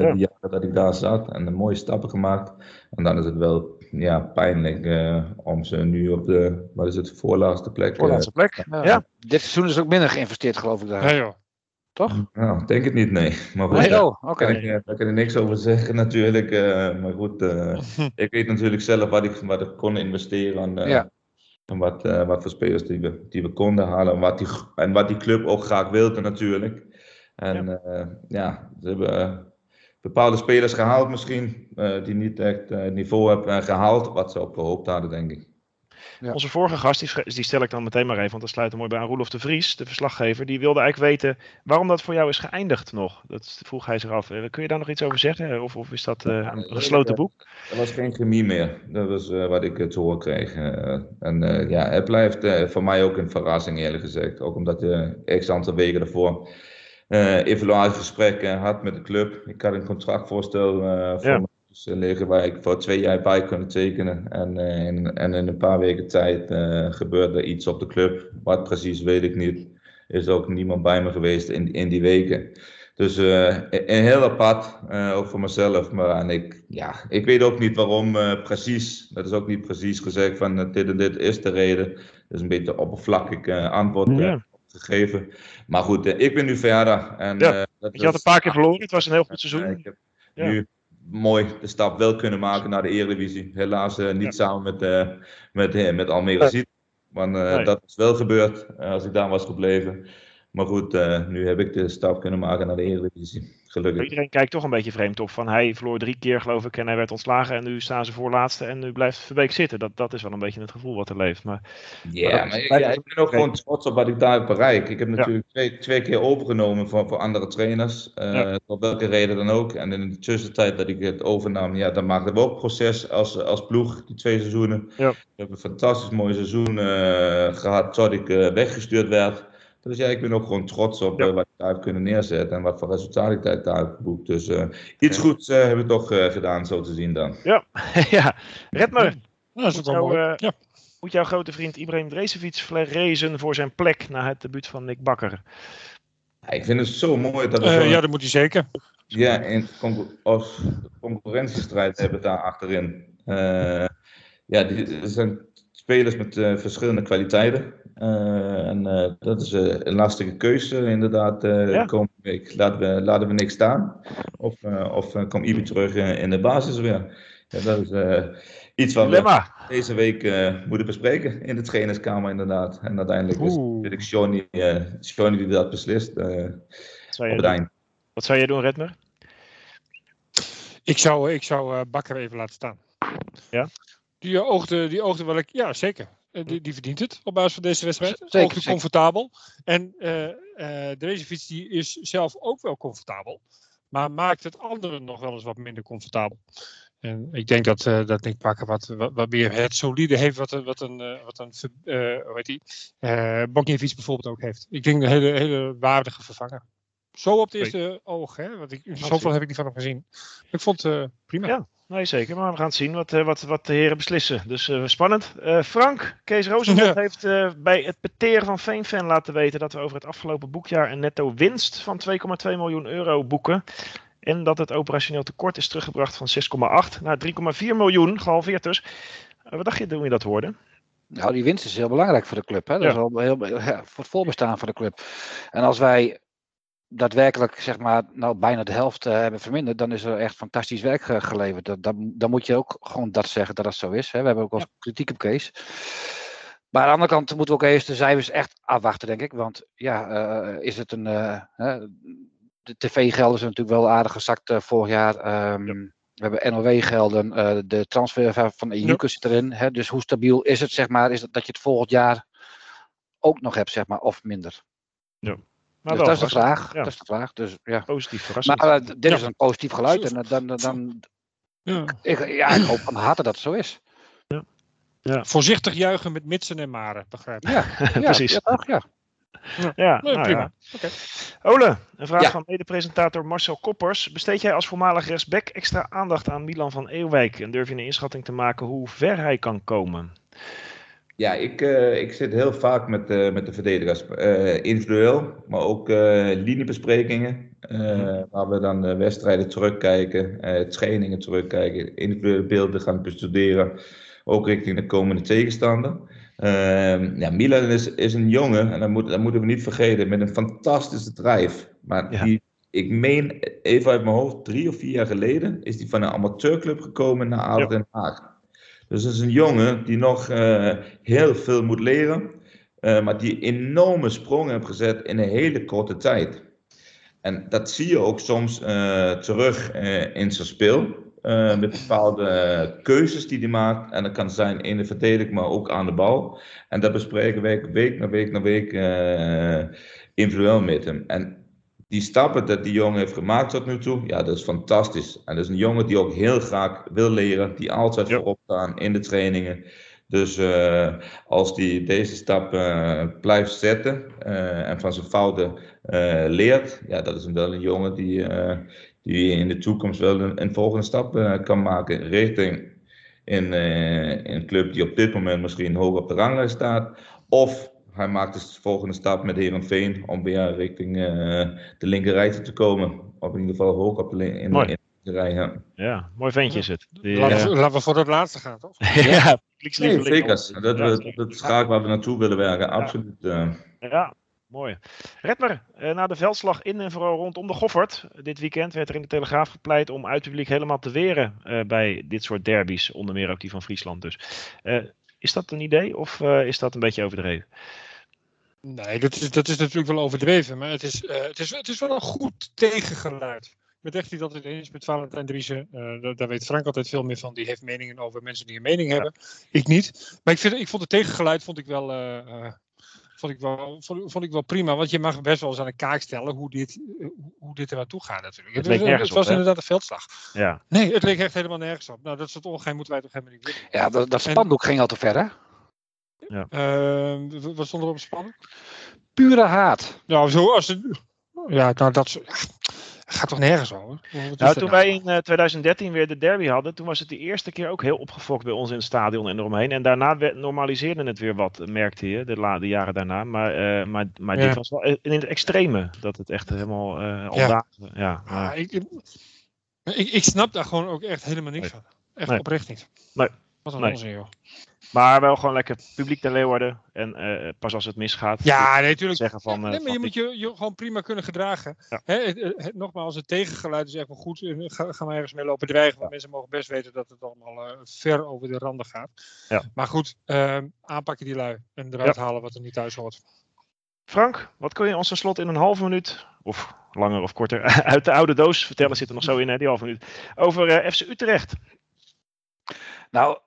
ja. die jaren dat ik daar zat. En mooie stappen gemaakt. En dan is het wel ja, pijnlijk om ze nu op de, wat is het, voorlaatste plek. Voorlaatste plek, ja. Dit seizoen is ook minder geïnvesteerd, geloof ik daar. Ja, joh. Toch? Nou, denk het niet, nee. Maar goed, nee, oh, okay. daar, kan ik, daar kan ik niks over zeggen natuurlijk. Uh, maar goed, uh, ik weet natuurlijk zelf wat ik, wat ik kon investeren. En, uh, ja. en wat, wat voor spelers die we, die we konden halen. En wat, die, en wat die club ook graag wilde natuurlijk. En ja, ja ze hebben bepaalde spelers gehaald misschien. die niet echt het niveau hebben gehaald wat ze op gehoopt hadden, denk ik. Onze vorige gast, die, die, stel ik dan meteen maar even, want dat sluit er mooi bij aan Roelof de Vries, de verslaggever. Die wilde eigenlijk weten waarom dat voor jou is geëindigd nog. Dat vroeg hij zich af. Eh, kun je daar nog iets over zeggen? Of, of is dat uh, een gesloten boek? Er was geen chemie meer. Dat was uh, wat ik te horen kreeg. en ja, het blijft voor mij ook een verrassing eerlijk gezegd. Ook omdat je x aantal weken daarvoor evaluatiegesprekken had met de club. Ik had een contractvoorstel voor ja dus liggen waar ik voor twee jaar bij kon tekenen. En, uh, in, en in een paar weken tijd uh, gebeurde iets op de club. Wat precies weet ik niet. Is ook niemand bij me geweest in, in die weken. Dus uh, een heel apart, ook voor mezelf. Maar en ik, ja, ik weet ook niet waarom precies. Dat is ook niet precies gezegd van dit en dit is de reden. Dat is een beetje oppervlakkig antwoord ja. gegeven. Maar goed, ik ben nu verder. En, ja. je had een paar keer verloren. Het was een heel goed seizoen. Ik heb ja. nu mooi de stap wel kunnen maken naar de Eredivisie. Helaas uh, niet samen met, uh, met, uh, met Almere Ziet. Want nee. dat is wel gebeurd als ik daar was gebleven. Maar goed, nu heb ik de stap kunnen maken naar de Eredivisie. Gelukkig. Iedereen kijkt toch een beetje vreemd op. Van hij verloor drie keer geloof ik en hij werd ontslagen. En nu staan ze voorlaatste en nu blijft Verbeek zitten. Dat, dat is wel een beetje het gevoel wat er leeft. Maar, yeah, maar, maar ik, ben ook gewoon trots op wat ik daar heb bereikt. Ik heb natuurlijk ja. twee, twee keer overgenomen voor, voor andere trainers. Uh, ja. Op welke reden dan ook. En in de tussentijd dat ik het overnam, ja, dan maakten we ook proces als, als ploeg, die twee seizoenen. Ja. We hebben een fantastisch mooi seizoen uh, gehad tot ik weggestuurd werd. Dus ja, ik ben ook gewoon trots op ja. uh, wat ik daar heb kunnen neerzetten en wat voor resultaten ik daar heb geboekt. Dus uh, iets ja. goeds uh, hebben we toch gedaan, zo te zien dan. Ja, ja. Redmer. Ja, dat is wel mooi. Ja. Moet jouw grote vriend Ibrahim Dresevic vrezen voor zijn plek na het debuut van Nick Bakker? ik vind het zo mooi dat we zo... Ja, dat moet hij zeker. Ja, in als concurrentiestrijd hebben daar achterin. ja, die, er zijn spelers met verschillende kwaliteiten. Uh, en uh, dat is uh, een lastige keuze inderdaad ja. komende week. Laten we, laten we niks staan of, of komt Ibi terug in de basis weer. Ja, dat is iets wat we deze week moeten bespreken in de trainerskamer inderdaad. En uiteindelijk is het Johnny, Johnny die dat beslist op het eind. Wat zou jij doen Redmer? Ik zou, ik zou Bakker even laten staan. Ja? Die oogde, die oogde wel ik, ja zeker. Eh, die, die, verdient het op basis van deze wedstrijd. Zeker, ook comfortabel. En uh, uh, deze fiets die is zelf ook wel comfortabel. Maar maakt het anderen nog wel eens wat minder comfortabel. En ik denk dat, uh, dat Nick Pakker wat, wat, wat, meer het solide heeft wat, wat een, uh, wat een hoe heet die, fiets bijvoorbeeld ook heeft. Ik denk een hele, hele waardige vervanger. Zo op het eerste oog, hè? Want ik, zoveel heb ik niet van hem gezien. Ik vond het prima. Ja. Nee, zeker. Maar we gaan het zien wat, wat, wat de heren beslissen. Dus uh, spannend. Uh, Frank, Kees Rozenmond ja. heeft uh, bij het peteren van Veenfan laten weten dat we over het afgelopen boekjaar een netto winst van 2,2 miljoen euro boeken. En dat het operationeel tekort is teruggebracht van 6,8 naar 3,4 miljoen, gehalveerd dus. wat dacht je toen je dat hoorde? Nou, die winst is heel belangrijk voor de club. Hè? Dat ja. is wel heel, ja, voor het volbestaan van de club. En als wij daadwerkelijk zeg maar, nou, bijna de helft uh, hebben verminderd, dan is er echt fantastisch werk uh, geleverd. Dat, dat, dan moet je ook gewoon dat zeggen dat dat zo is. Hè. We hebben ook wel ja. kritiek op Kees. Maar aan de andere kant moeten we ook eerst de cijfers echt afwachten, denk ik. Want ja, uh, is het een. de tv-gelden zijn natuurlijk wel aardig gezakt vorig jaar. Um, ja. We hebben NOW-gelden, de transfer van de ja. zit erin. Hè. Dus hoe stabiel is het, zeg maar, is het dat je het volgend jaar ook nog hebt, zeg maar, of minder? Ja. Maar dus dat is de vraag. Ja. Dat is de vraag. Dus, ja. Positief verrassend. Maar uh, dit ja. is een positief geluid. En dan, dan, dan ja. Ik, ja, ik hoop van harte dat het zo is. Ja. Ja. Voorzichtig juichen met mitsen en maren, begrijp ik. Ja, precies. Ja, ja. Ja, ja, nee, nou, prima. Okay. Ole, een vraag van mede-presentator Marcel Koppers. Besteed jij als voormalig rechtsback extra aandacht aan Milan van Eeuwijk? En durf je een inschatting te maken hoe ver hij kan komen? Ja, ik, uh, ik zit heel vaak met, uh, met de verdedigers. Uh, individueel, maar ook liniebesprekingen. waar we dan wedstrijden terugkijken, trainingen terugkijken, individuele beelden gaan bestuderen. Ook richting de komende tegenstander. Ehm, ja, Milan is, is een jongen, en dat, moet, dat moeten we niet vergeten, met een fantastische drijf. Maar ja. die, ik meen, even uit mijn hoofd, drie of vier jaar geleden is die van een amateurclub gekomen naar Aden Den Haag. Dus het is een jongen die nog uh, heel veel moet leren, uh, maar die enorme sprongen heeft gezet in een hele korte tijd. En dat zie je ook soms uh, terug in zijn speel. met bepaalde keuzes die hij maakt. En dat kan zijn in de verdediging, maar ook aan de bal. En dat bespreken wij week na week na week individueel met hem. En die stappen dat die jongen heeft gemaakt tot nu toe, ja, dat is fantastisch. En dat is een jongen die ook heel graag wil leren, die altijd voorop staan in de trainingen. Dus uh, als die deze stap uh, blijft zetten uh, en van zijn fouten leert, ja, dat is wel een jongen die, die in de toekomst wel een, een volgende stap kan maken richting in, in een club die op dit moment misschien hoog op de ranglijst staat. Of hij maakt dus de volgende stap met Herenveen om weer richting de linkerrij te komen. Of in ieder geval hoog op de, in, in de rij. Ja. ja, mooi ventje is het. Die, laten, we, laten, we, voor het laatste gaan, toch? ja, Nee, zeker. Dat, dat, dat is graag waar we naartoe willen werken, absoluut. Ja, ja mooi. Redmer, na de veldslag in en vooral rondom de Goffert. Dit weekend werd er in de Telegraaf gepleit om uit publiek helemaal te weren bij dit soort derbies. Onder meer ook die van Friesland dus. Is dat een idee of is dat een beetje overdreven? Nee, dat is, dat is natuurlijk wel overdreven. Maar het is, het is, het is wel een goed tegengeluid ben echt niet altijd eens met Valentijn Driessen. Uh, daar, weet Frank altijd veel meer van. Die heeft meningen over mensen die een mening hebben. Ik niet. Maar ik, vind, ik vond het tegengeluid vond ik wel, uh, vond ik wel, vond, vond, ik wel prima. Want je mag best wel eens aan de kaak stellen hoe dit, hoe dit er naartoe gaat natuurlijk. Het, het, het was inderdaad een veldslag. Ja. Nee, het leek echt helemaal nergens op. Nou, dat soort ongeheim moeten wij toch helemaal niet willen. Ja, dat, dat spandoek ging al te ver hè? Ja. wat stond er op het spandoek? Pure haat. Nou, zo als het... Ja, nou dat gaat toch nergens over? Nou, toen wij in uh, 2013 weer de derby hadden, toen was het de eerste keer ook heel opgefokt bij ons in het stadion en eromheen. En daarna normaliseerde het weer wat, merkte je, de, la, de jaren daarna. Maar, uh, maar, maar ja. dit was wel in het extreme, dat het echt helemaal uh, ja. ja, ja ik, ik, ik, snap daar gewoon ook echt helemaal niks nee. van. Echt nee. oprecht niet. Nee. Wat een nee. onzin, joh. Maar wel gewoon lekker publiek te Leeuwarden. En uh, pas als het misgaat. Ja, nee, natuurlijk. Zeggen van, uh, nee, maar je moet je, je gewoon prima kunnen gedragen. Ja. Hè, het, het, nogmaals, het tegengeluid is echt wel goed. Ga, gaan we ergens mee lopen dreigen. Want ja. mensen mogen best weten dat het allemaal uh, ver over de randen gaat. Ja. Maar goed, ehm, aanpakken die lui. En eruit halen wat er niet thuis hoort. Frank, wat kun je ons slot in een halve minuut, of langer of korter, uit de oude doos vertellen? Zit er nog zo in, hè, die halve minuut. Over FC Utrecht. Nou,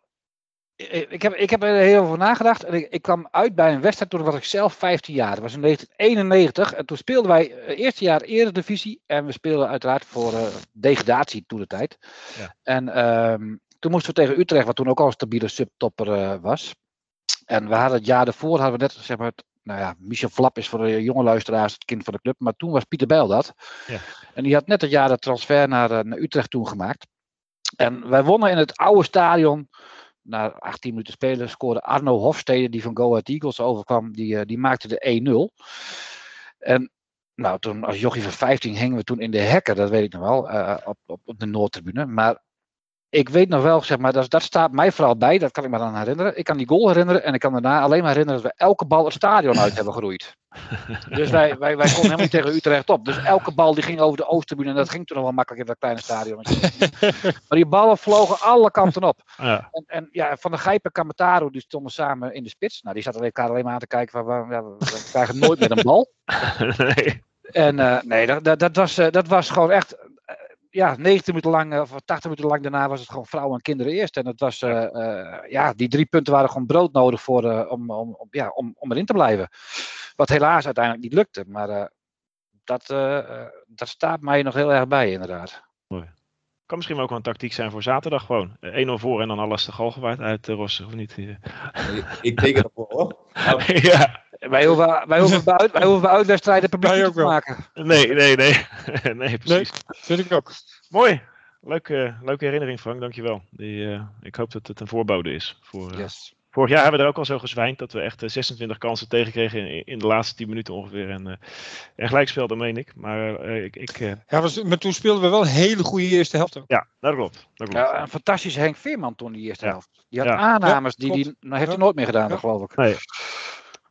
ik heb, ik heb er heel over nagedacht. En ik, ik, kwam uit bij een wedstrijd toen was ik zelf 15 jaar. Dat was in 1991. En toen speelden wij het eerste jaar Eredivisie. En we speelden uiteraard voor uh, degradatie toen de tijd. Ja. En um, toen moesten we tegen Utrecht, wat toen ook al een stabiele subtopper uh, was. En we hadden het jaar daarvoor, hadden we net zeg maar, nou ja, Michel Flap is voor de jonge luisteraars het kind van de club. Maar toen was Pieter Bijl dat. Ja. En die had net het jaar de transfer naar, uh, naar Utrecht toen gemaakt. En wij wonnen in het oude stadion na 18 minuten spelen scoorde Arno Hofstede, die van Go Ahead Eagles overkwam, die, uh, die maakte de 1-0. En nou, toen als jochie van 15 hingen we toen in de hekken, dat weet ik nog wel, uh, op, op, op de Noordtribune. Maar ik weet nog wel, zeg maar, dat, dat staat mij vooral bij, dat kan ik me dan herinneren. Ik kan die goal herinneren en ik kan daarna alleen maar herinneren dat we elke bal het stadion uit hebben geroeid. Dus wij, wij, wij konden helemaal niet tegen Utrecht op. Dus elke bal die ging over de Oosterbune en dat ging toen nog wel makkelijk in dat kleine stadion. maar die ballen vlogen alle kanten op. Ja. En, en ja, Van de Gijp en Kamataro die stonden samen in de spits. Nou, die zaten elkaar alleen maar aan te kijken van, ja, we krijgen nooit meer een bal. nee. En uh, nee, dat, dat, dat, was, uh, dat was gewoon echt ja, 90 minuten lang of 80 minuten lang daarna was het gewoon vrouwen en kinderen eerst. En het was, uh, uh, ja, die drie punten waren gewoon brood nodig voor, uh, om, om, om, ja, om, om erin te blijven. Wat helaas uiteindelijk niet lukte. Maar dat, dat staat mij nog heel erg bij, inderdaad. Mooi. Kan misschien wel ook een tactiek zijn voor zaterdag gewoon. 1-0 voor en dan alles te galgenwaard uit uh, Rossen, of niet? Ik teken ervoor hoor. ja. Wij hoeven, wij hoeven, bij, uit, wij hoeven bij uitwedstrijden publiek te maken. Nee, nee, nee. nee, precies. Nee, vind ik ook. Mooi. Leuke, leuke herinnering, Frank. Dankjewel. Die, uh, ik hoop dat het een voorbode is. Voor, uh, yes. Vorig jaar hebben we er ook al zo gezwijnd dat we echt 26 kansen tegenkregen in, in de laatste 10 minuten ongeveer. En, uh, en gelijk speelde, meen ik. Maar, ik, ik ja, was, maar toen speelden we wel een hele goede eerste helft ook. Ja, dat klopt. Dat klopt. Ja, een fantastische Henk Veerman toen die eerste ja. helft. Die had ja. aannames, die, die nou, heeft hij nooit meer gedaan, geloof ik. Nee.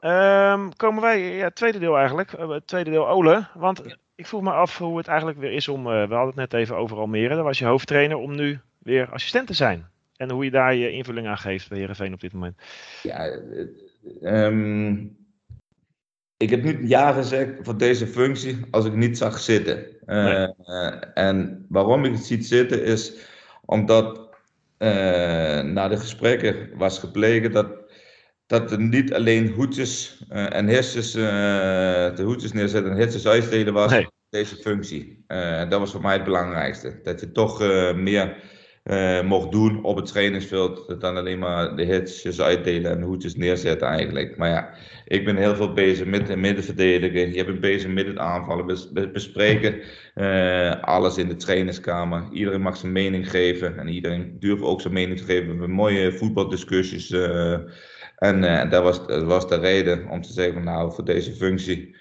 Um, komen wij, ja, het tweede deel eigenlijk, uh, het tweede deel Ole. Want ja. ik vroeg me af hoe het eigenlijk weer is om, uh, we hadden het net even over Almere, daar was je hoofdtrainer, om nu weer assistent te zijn. En hoe je daar je invulling aan geeft bij Heerenveen op dit moment. Ja, um, ik heb niet ja gezegd voor deze functie als ik niet zag zitten. Uh, nee. en waarom ik het ziet zitten is, Omdat na de gesprekken was gebleken dat, dat er niet alleen hoedjes en hersens, de hoedjes neerzetten en hersens uitdelen was, nee. deze functie. dat was voor mij het belangrijkste. Dat je toch meer mocht doen op het trainingsveld. Dan alleen maar de hitsjes uitdelen en hoedjes neerzetten eigenlijk. Maar ja, ik ben heel veel bezig met de middenverdedigen. Je bent bezig met het aanvallen. We bespreken uh, alles in de trainingskamer. Iedereen mag zijn mening geven. En iedereen durft ook zijn mening te geven. We hebben mooie voetbaldiscussies. Uh, en dat, was, dat was de reden om te zeggen, nou, voor deze functie,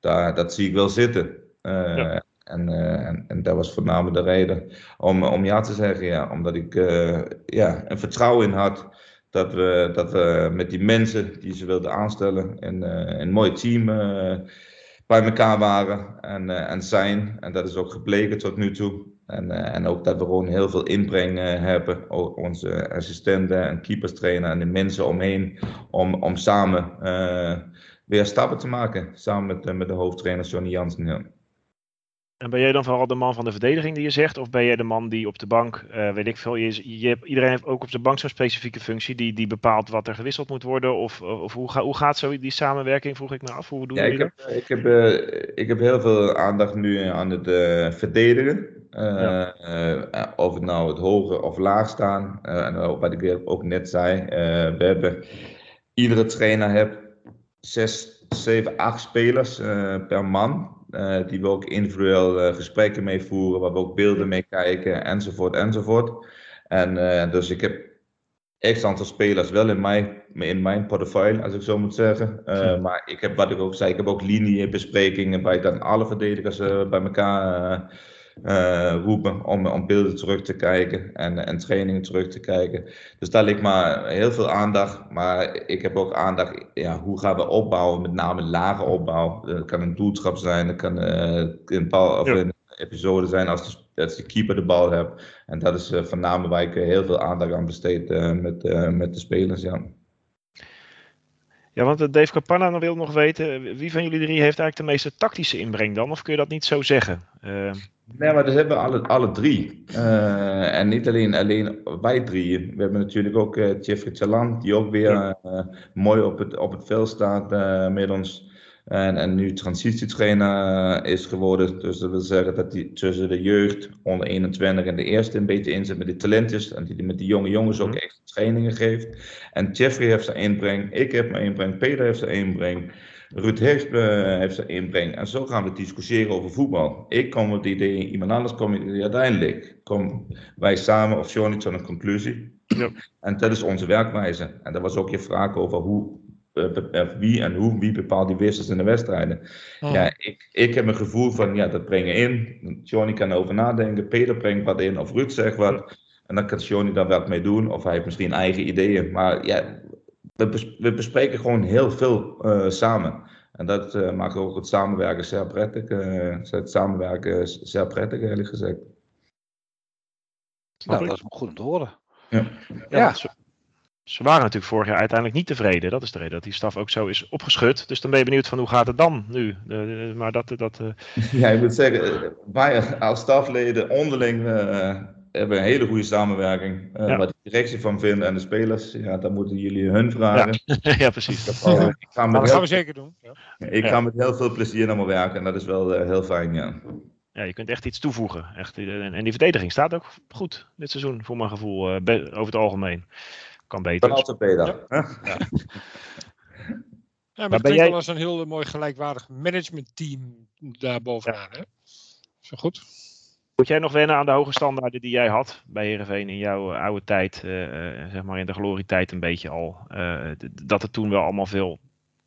daar, dat zie ik wel zitten. Ja. En, en, en, dat was voornamelijk de reden om, om ja te zeggen. Ja. Omdat ik ja, een vertrouwen in had dat we, dat we met die mensen die ze wilden aanstellen een, een mooi team bij elkaar waren en, en zijn. En dat is ook gebleken tot nu toe. En, en ook dat we gewoon heel veel inbreng hebben. Onze assistenten en keeperstrainer en de mensen omheen. Om, om samen weer stappen te maken. Samen met, met de hoofdtrainer Johnny Jansen. Ja. En ben jij dan vooral de man van de verdediging die je zegt? Of ben jij de man die op de bank, uh, weet ik veel, je, je iedereen heeft ook op de bank zo'n specifieke functie die, die bepaalt wat er gewisseld moet worden? Of, of hoe, ga, hoe gaat zo die samenwerking, vroeg ik me af. Hoe doen ja, ik heb, Ik heb, uh, ik heb heel veel aandacht nu aan het uh, verdedigen. Ja. of het nou het hoger of laag staan. en wat ik ook net zei, we hebben, iedere trainer heeft zes, zeven, acht spelers per man. Uh, die we ook individueel uh, gesprekken mee voeren, waar we ook beelden mee kijken, enzovoort, enzovoort. En uh, dus ik heb x aantal spelers wel in mijn, in mijn portefeuille, als ik zo moet zeggen. Maar ik heb, wat ik ook zei, ik heb ook liniebesprekingen waar ik dan alle verdedigers bij elkaar uh, roepen om, om beelden terug te kijken en, en trainingen terug te kijken. Dus daar ligt maar heel veel aandacht. Maar ik heb ook aandacht, ja, hoe gaan we opbouwen, met name lage opbouw. Dat kan een doeltrap zijn, dat kan uh, een, bal, of een episode zijn als de, als de keeper de bal hebt. En dat is uh, van name waar ik heel veel aandacht aan besteed met, met de spelers. Ja. Ja, want Dave Capanna wil nog weten, wie van jullie drie heeft eigenlijk de meeste tactische inbreng dan? Of kun je dat niet zo zeggen? Uh... Nee, maar dat hebben we alle, alle drie. Uh, en niet alleen, alleen wij drie. We hebben natuurlijk ook uh, Jeffrey Chalan, die ook weer mooi op het, op het veld staat met ons. En, en nu transitietrainer is geworden. Dus dat wil zeggen dat hij tussen de jeugd, onder 21 en de eerste een beetje inzet met de talentjes. En die met die jonge jongens ook echt trainingen geeft. En Jeffrey heeft zijn inbreng, ik heb mijn inbreng, Peter heeft zijn inbreng. Ruud heeft, uh, heeft zijn inbreng. En zo gaan we discussiëren over voetbal. Ik kom met het idee, iemand anders komt met idee. Uiteindelijk komen wij samen of Johnny tot een conclusie. Ja. En dat is onze werkwijze. En dat was ook je vraag over hoe, wie en hoe, wie bepaalt die wissels in de wedstrijden. Oh. Ja, ik, ik heb een gevoel van, ja, dat brengen in. Johnny kan erover nadenken, Peter brengt wat in, of Ruud zegt wat. En dan kan Johnny daar wat mee doen, of hij heeft misschien eigen ideeën. Maar ja, we, bespreken gewoon heel veel uh, samen. En dat uh, maakt ook het samenwerken zeer prettig. Uh, het samenwerken zeer prettig, eerlijk gezegd. Nou, dat is goed om te horen. Ja. ja. Ze, ze, waren natuurlijk vorig jaar uiteindelijk niet tevreden. Dat is de reden dat die staf ook zo is opgeschud. Dus dan ben je benieuwd van hoe gaat het dan nu? maar dat... dat Ja, ik moet zeggen, wij als stafleden onderling hebben een hele goede samenwerking. Uh, Wat de directie van vindt en de spelers, ja, dan moeten jullie hun vragen. Ja, ja precies. Ik, al, ik ga dat gaan we zeker doen. Ja. Ik ga met heel veel plezier naar mijn werken en dat is wel uh, heel fijn, ja. Ja, je kunt echt iets toevoegen. Echt, en die verdediging staat ook goed dit seizoen, voor mijn gevoel, uh, over het algemeen. Kan beter. Kan altijd beter. Ja. ja. Ja, maar, het klinkt jij... als een heel mooi gelijkwaardig managementteam daar bovenaan. Hè? Zo goed. Moet jij nog wennen aan de hoge standaarden die jij had bij Herenveen in jouw eh, oude tijd, uh, zeg maar in de glorietijd een beetje al, uh, dat het toen wel allemaal veel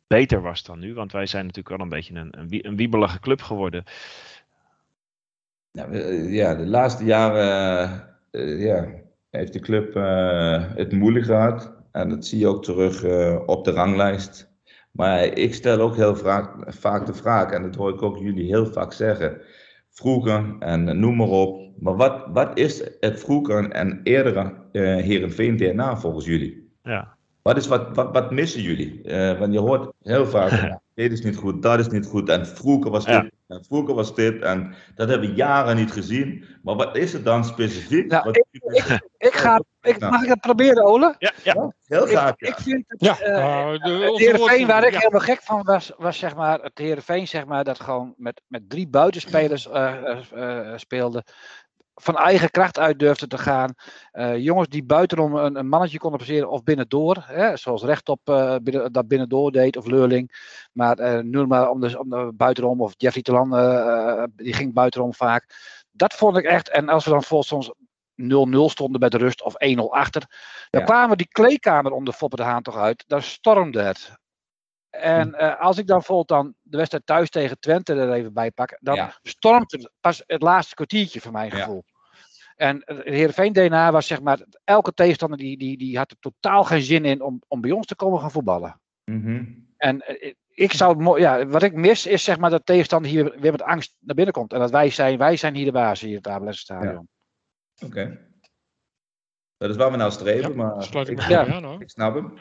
beter was dan nu? Want wij zijn natuurlijk wel een beetje een, een, een wiebelige club geworden. ja, de laatste jaren ja, heeft de club het moeilijk gehad. En dat zie je ook terug op de ranglijst. Maar ik stel ook heel vaak, vaak de vraag, en dat hoor ik ook jullie heel vaak zeggen vroeger en noem maar op. Maar wat, wat is het vroeger en eerdere uh, Herenveen DNA volgens jullie? Ja. Wat, is, wat, wat, wat missen jullie? Uh, want je hoort heel vaak, dit is niet goed, dat is niet goed. En vroeger was dit, en vroeger was dit. En dat hebben we jaren niet gezien. Maar wat is het dan specifiek? Nou, Wat- ik, ik, ik ga, ik, mag ik het proberen, Ole? Ja, ja. Heel graag, Ik, ja. ik vind het, Ja, eh, nou, de- het Heerenveen, waar ik helemaal gek van was, was zeg maar, het Heerenveen zeg maar, dat gewoon met, met drie buitenspelers eh, eh, eh, speelde. Van eigen kracht uit durfde te gaan. Eh, jongens die buitenom een, een mannetje konden passeren of binnendoor. Hè, zoals rechtop eh, binnen, dat binnendoor deed of Leurling. Maar nu maar om de, om de buitenom of Jeffrey Telan, die ging buitenom vaak. Dat vond ik echt. En als we dan voor soms 0-0 stonden bij de rust of 1-0 achter. Dan Ja. kwamen die kleedkamer om de Foppe de Haan toch uit. Dan stormde het. En eh, als ik dan bijvoorbeeld dan de wedstrijd thuis tegen Twente er even bij pak, dan Ja. stormt het pas het laatste kwartiertje voor mijn Ja. gevoel. En het Heerenveen DNA was zeg maar, elke tegenstander die, die, die had er totaal geen zin in om, om bij ons te komen gaan voetballen. Mhm. En eh, ik zou, ja, wat ik mis is zeg maar dat de tegenstander hier weer met angst naar binnen komt. En dat wij zijn, wij zijn hier de baas hier in het Abelens Stadion. Oké. Dat is waar we nou streven, Ja, maar ik ik, me Ja. bij aan hoor. ik snap hem.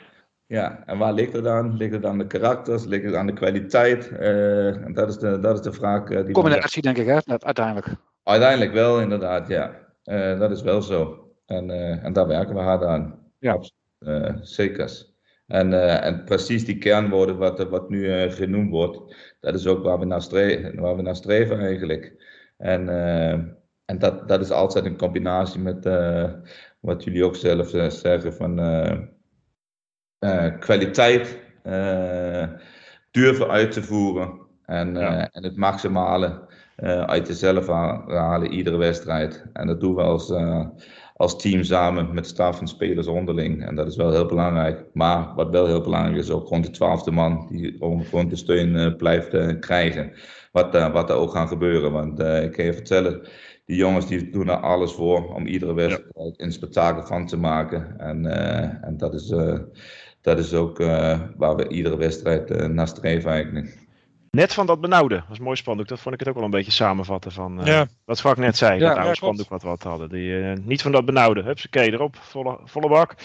Ja, en waar ligt het aan? Ligt het aan de karakters? Ligt het aan de kwaliteit? Eh, en dat is de, dat is de vraag eh, die Combinatie denk ik hè, net uiteindelijk. Uiteindelijk wel, inderdaad, ja. Eh, dat is wel zo. En, en daar werken we hard aan. Ja. Zeker. En, en precies die kernwoorden wat, wat nu genoemd wordt, dat is ook waar we naar, stre waar we naar streven eigenlijk. En, en dat, dat is altijd een combinatie met wat jullie ook zelf zeggen van kwaliteit, eh, durven uit te voeren en, Ja. eh, en het maximale eh, uit jezelf ha- halen iedere wedstrijd. En dat doen we als, eh, als team samen met staf en spelers onderling. En dat is wel heel belangrijk. Maar wat wel heel belangrijk is, ook gewoon de twaalfde man die gewoon de steun eh, blijft eh, krijgen. Wat, eh, wat er ook gaat gebeuren. Want eh, ik kan je vertellen, die jongens die doen er alles voor om iedere wedstrijd een spektakel van te maken. En, eh, en dat, is, eh, dat is ook eh, waar we iedere wedstrijd eh, naar streven eigenlijk. Net van dat benauwde. Dat was mooi spandoek. Dat vond ik het ook wel een beetje samenvatten van eh, Ja. wat Frank net zei. Ja, dat ja, oude spandoek wat we wat hadden. Die, niet van dat benauwde. Hupsakee, erop. Volle, volle bak.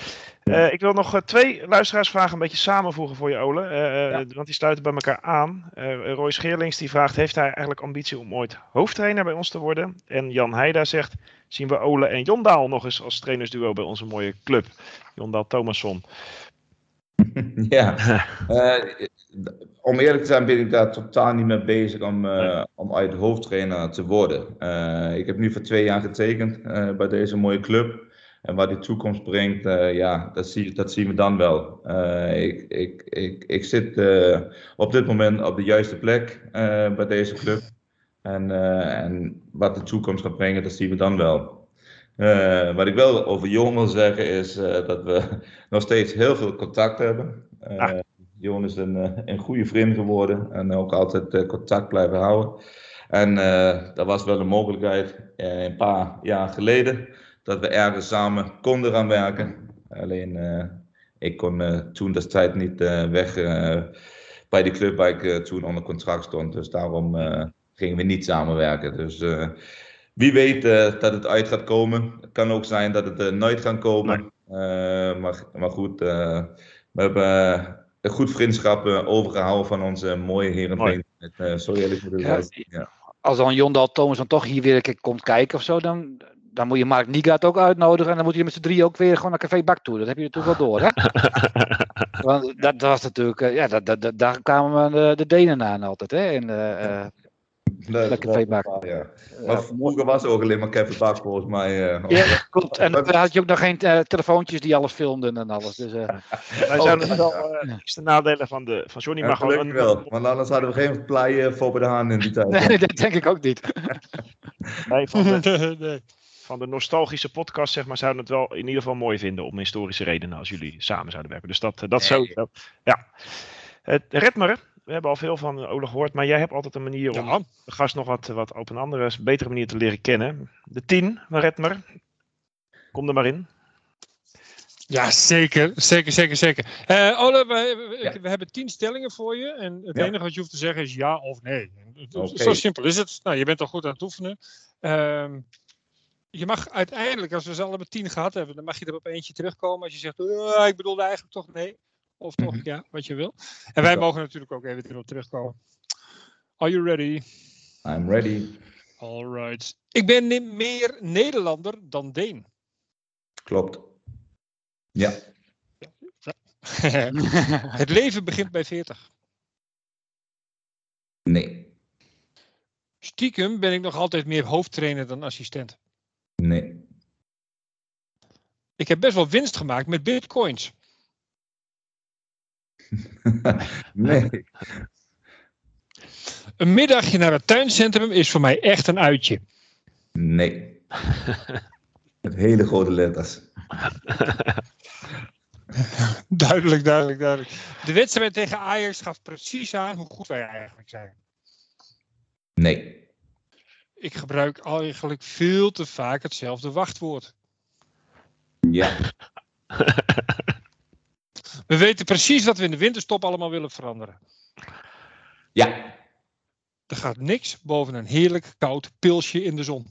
Eh, ik wil nog twee luisteraarsvragen een beetje samenvoegen voor je, Ole. Want die sluiten bij elkaar aan. Eh, Roy Scheerlings die vraagt, heeft hij eigenlijk ambitie om ooit hoofdtrainer bij ons te worden? En Jan Heida zegt, zien we Ole en Jondaal nog eens als trainersduo bij onze mooie club? Jondaal Thomasson. Ja, Eh, om eerlijk te zijn ben ik daar totaal niet mee bezig om, eh, om uit hoofdtrainer te worden. Eh, ik heb nu voor twee jaar getekend bij deze mooie club. En wat de toekomst brengt, ja, dat, zie, dat zien we dan wel. Ik, ik, ik, ik zit op dit moment op de juiste plek bij deze club. En, en wat de toekomst gaat brengen, dat zien we dan wel. Eh, wat ik wel over Jon wil zeggen is eh, dat we nog steeds heel veel contact hebben. Eh Ah. Jon is een, een goede vriend geworden en ook altijd contact blijven houden. En dat was wel een mogelijkheid een paar jaar geleden dat we ergens samen konden gaan werken. Alleen ik kon toen destijds niet weg bij de club waar ik toen onder contract stond. Dus daarom gingen we niet samenwerken. Dus wie weet eh, dat het uit gaat komen. Het kan ook zijn dat het eh, nooit gaat komen. Eh, maar, maar goed, eh, we hebben een goed vriendschap eh, overgehouden van onze mooie. Uh, moet ik Ja. Als dan Jondal Thomas dan toch hier weer een keer komt kijken of zo, dan, dan moet je Mark Niegaard ook uitnodigen. En dan moet je met z'n drie ook weer gewoon naar Café Bak toe. Dat heb je natuurlijk wel door, hè? Want dat, dat was natuurlijk, ja, dat, dat, dat- daar kwamen de, de Denen aan altijd, hè? In, eh, Dat- Lekker dat- veebak. Ja. Maar vroeger was er ook alleen maar Kevin Bak volgens mij. eh, ja, klopt. En dan had je ook nog geen eh, telefoontjes die alles filmden en alles. Dus, eh, Wij Oh, zouden het wel ja. uh, de nadelen van, de, van Johnny, Ja, maar gewoon gelukkig een, wel. Want anders hadden we geen plaaien voor bij de haan in die tijd. nee, dat denk ik ook niet. nee, van, de, nee. van de nostalgische podcast, zeg maar, zouden het wel in ieder geval mooi vinden om historische redenen als jullie samen zouden werken. Dus dat, dat Nee. sowieso. Ja. Het Redmer, we hebben al veel van Ole gehoord, maar jij hebt altijd een manier om Ja, de gast nog wat, wat op een andere, betere manier te leren kennen. De 10 van Redmer. Kom er maar in. ja, zeker. Zeker, zeker, zeker. Eh Ole, we, we- Ja. we hebben tien stellingen voor je. En het Ja. enige wat je hoeft te zeggen is ja of nee. Zo simpel is het. Nou, je bent al goed aan het oefenen. Ehm, je mag uiteindelijk, als we ze allebei tien gehad hebben, dan mag je er op eentje terugkomen. Als je zegt, "Eh, ik bedoelde eigenlijk toch nee. Of toch, mhm. ja, wat je wil. En wij mogen natuurlijk ook even erop terugkomen. Are you ready? I'm ready. Alright. Ik ben meer Nederlander dan Deen. Klopt. Ja. het leven begint bij 40. Nee. Stiekem ben ik nog altijd meer hoofdtrainer dan assistent. Nee. Ik heb best wel winst gemaakt met bitcoins. nee. Een middagje naar het tuincentrum is voor mij echt een uitje. Nee. Met hele grote letters. duidelijk, duidelijk, duidelijk. De wedstrijd tegen Ajax gaf precies aan hoe goed wij eigenlijk zijn. Nee. Ik gebruik eigenlijk veel te vaak hetzelfde wachtwoord. Ja. We weten precies wat we in de winterstop allemaal willen veranderen. Ja. Er gaat niks boven een heerlijk koud pilsje in de zon.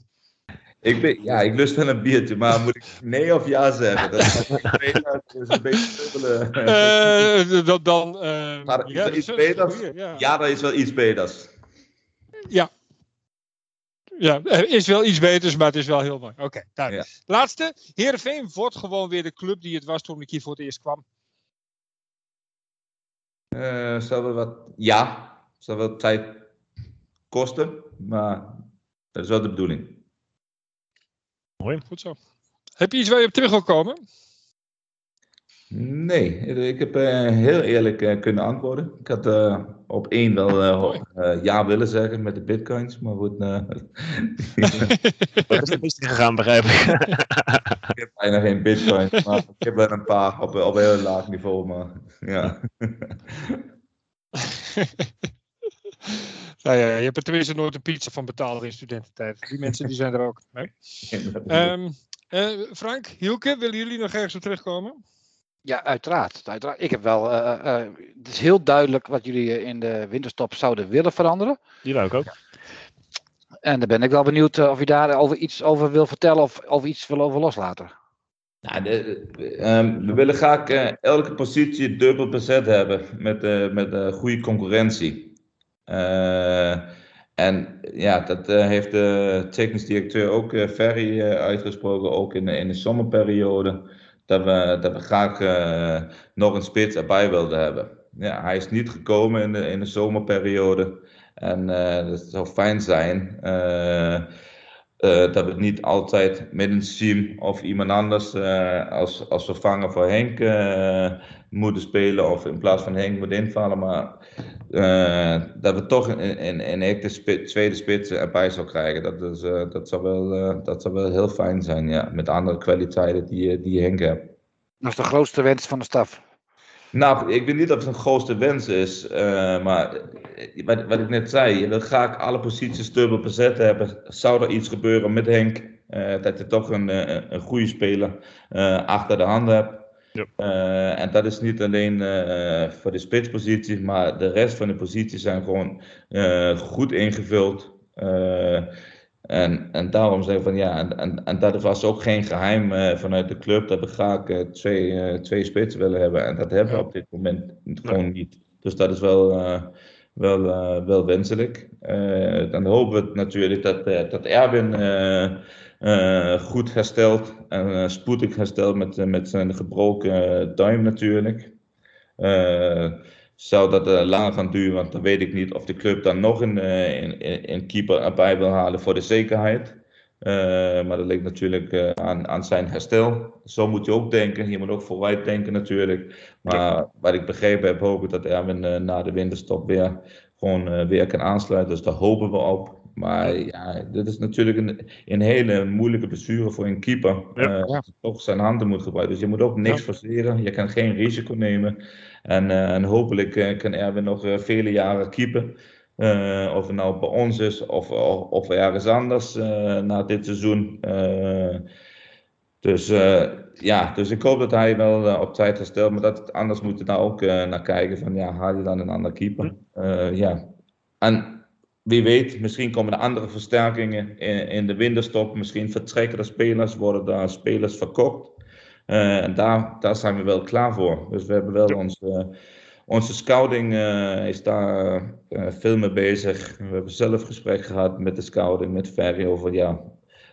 Ik ben, ja, ik lust wel een biertje, maar moet ik nee of ja zeggen? Dat is een beetje dubbele. Uh, dan, uh, maar is ja, iets beters? Ja. ja, dat is wel iets beters. Ja. Ja, er is wel iets beters, maar het is wel heel mooi. Oké, okay, ja. Laatste. Heerenveen wordt gewoon weer de club die het was toen ik hier voor het eerst kwam. Uh, zal wel wat, ja, zal wel tijd kosten, maar dat is wel de bedoeling. Mooi. Goed zo. Heb je iets waar je op terug wil komen? Nee, ik heb uh, heel eerlijk uh, kunnen antwoorden. Ik had uh, op één wel ja willen zeggen met de bitcoins, maar goed. Dat is niet gegaan, begrijp ik. ik heb bijna geen bitcoins, maar ik heb wel een paar op, op een heel laag niveau, maar ja. Nou ja, je hebt er tenminste nooit een pizza van betaald in studententijd. Die mensen die zijn er ook. Nee? Um, Frank, Hielke, willen jullie nog ergens op terugkomen? Ja, uiteraard. uiteraard. Ik heb wel. Uh, uh, het is heel duidelijk wat jullie in de winterstop zouden willen veranderen. Die ook. En dan ben ik wel benieuwd of je daar over iets over wil vertellen of over iets wil over loslaten. Nou, de, um, we willen graag elke positie dubbel bezet hebben met, met goede concurrentie. Uh, en ja, dat uh, heeft de technisch directeur ook, uh, Ferry, uitgesproken, ook in, in de zomerperiode, dat we, dat we graag nog een spits erbij wilden hebben. Ja, hij is niet gekomen in de, in de zomerperiode en dat zou fijn zijn. dat we niet altijd met een Siem of iemand anders als, als vervanger voor Henk moeten spelen of in plaats van Henk moeten invallen. Maar uh, dat we toch een, een, een echte spit, tweede spits erbij zou krijgen. Dat, is, uh, dat, zou wel, uh, dat zou wel heel fijn zijn, ja. Met andere kwaliteiten die, die Henk heeft. Dat is de grootste wens van de staf. Nou, ik weet niet of het een grootste wens is, maar wat, wat ik net zei, je wil graag alle posities dubbel bezet hebben. Zou er iets gebeuren met Henk, dat je toch een, een goede speler achter de hand hebt. Ja. Uh, en dat is niet alleen uh, voor de spitspositie, maar de rest van de posities zijn gewoon uh, goed ingevuld. en, en daarom zeg ik van ja, en, en, en dat was ook geen geheim vanuit de club dat we graag twee, twee spitsen willen hebben. En dat hebben we op dit moment gewoon niet. Dus dat is wel, wel, wel wenselijk. dan hopen we natuurlijk dat, dat Erwin goed hersteld en uh, spoedig hersteld met, uh, met zijn gebroken duim natuurlijk. zou dat langer gaan duren, want dan weet ik niet of de club dan nog een, een, een keeper erbij wil halen voor de zekerheid. maar dat ligt natuurlijk aan, aan zijn herstel. Zo moet je ook denken. Je moet ook vooruit denken natuurlijk. Maar wat ik begrepen heb, hoop ik dat Erwin na de winterstop weer gewoon weer kan aansluiten. Dus daar hopen we op. Maar ja, dit is natuurlijk een, een hele moeilijke blessure voor een keeper. Ja. Uh, toch zijn handen moet gebruiken. Dus je moet ook niks ja. forceren. Je kan geen risico nemen. En, uh, en hopelijk uh, kan Erwin nog vele jaren keeper. of het nou bij ons is of, of, of ergens anders na dit seizoen. dus ja, dus ik hoop dat hij wel op tijd herstelt. Maar dat anders moeten we daar ook naar kijken. Van ja, haal je dan een ander keeper? ja. En wie weet, misschien komen er andere versterkingen in, in de winterstop. Misschien vertrekken er spelers, worden daar spelers verkocht. en daar, daar zijn we wel klaar voor. Dus we hebben wel onze, onze scouting is daar veel mee bezig. We hebben zelf gesprek gehad met de scouting, met Ferry over ja,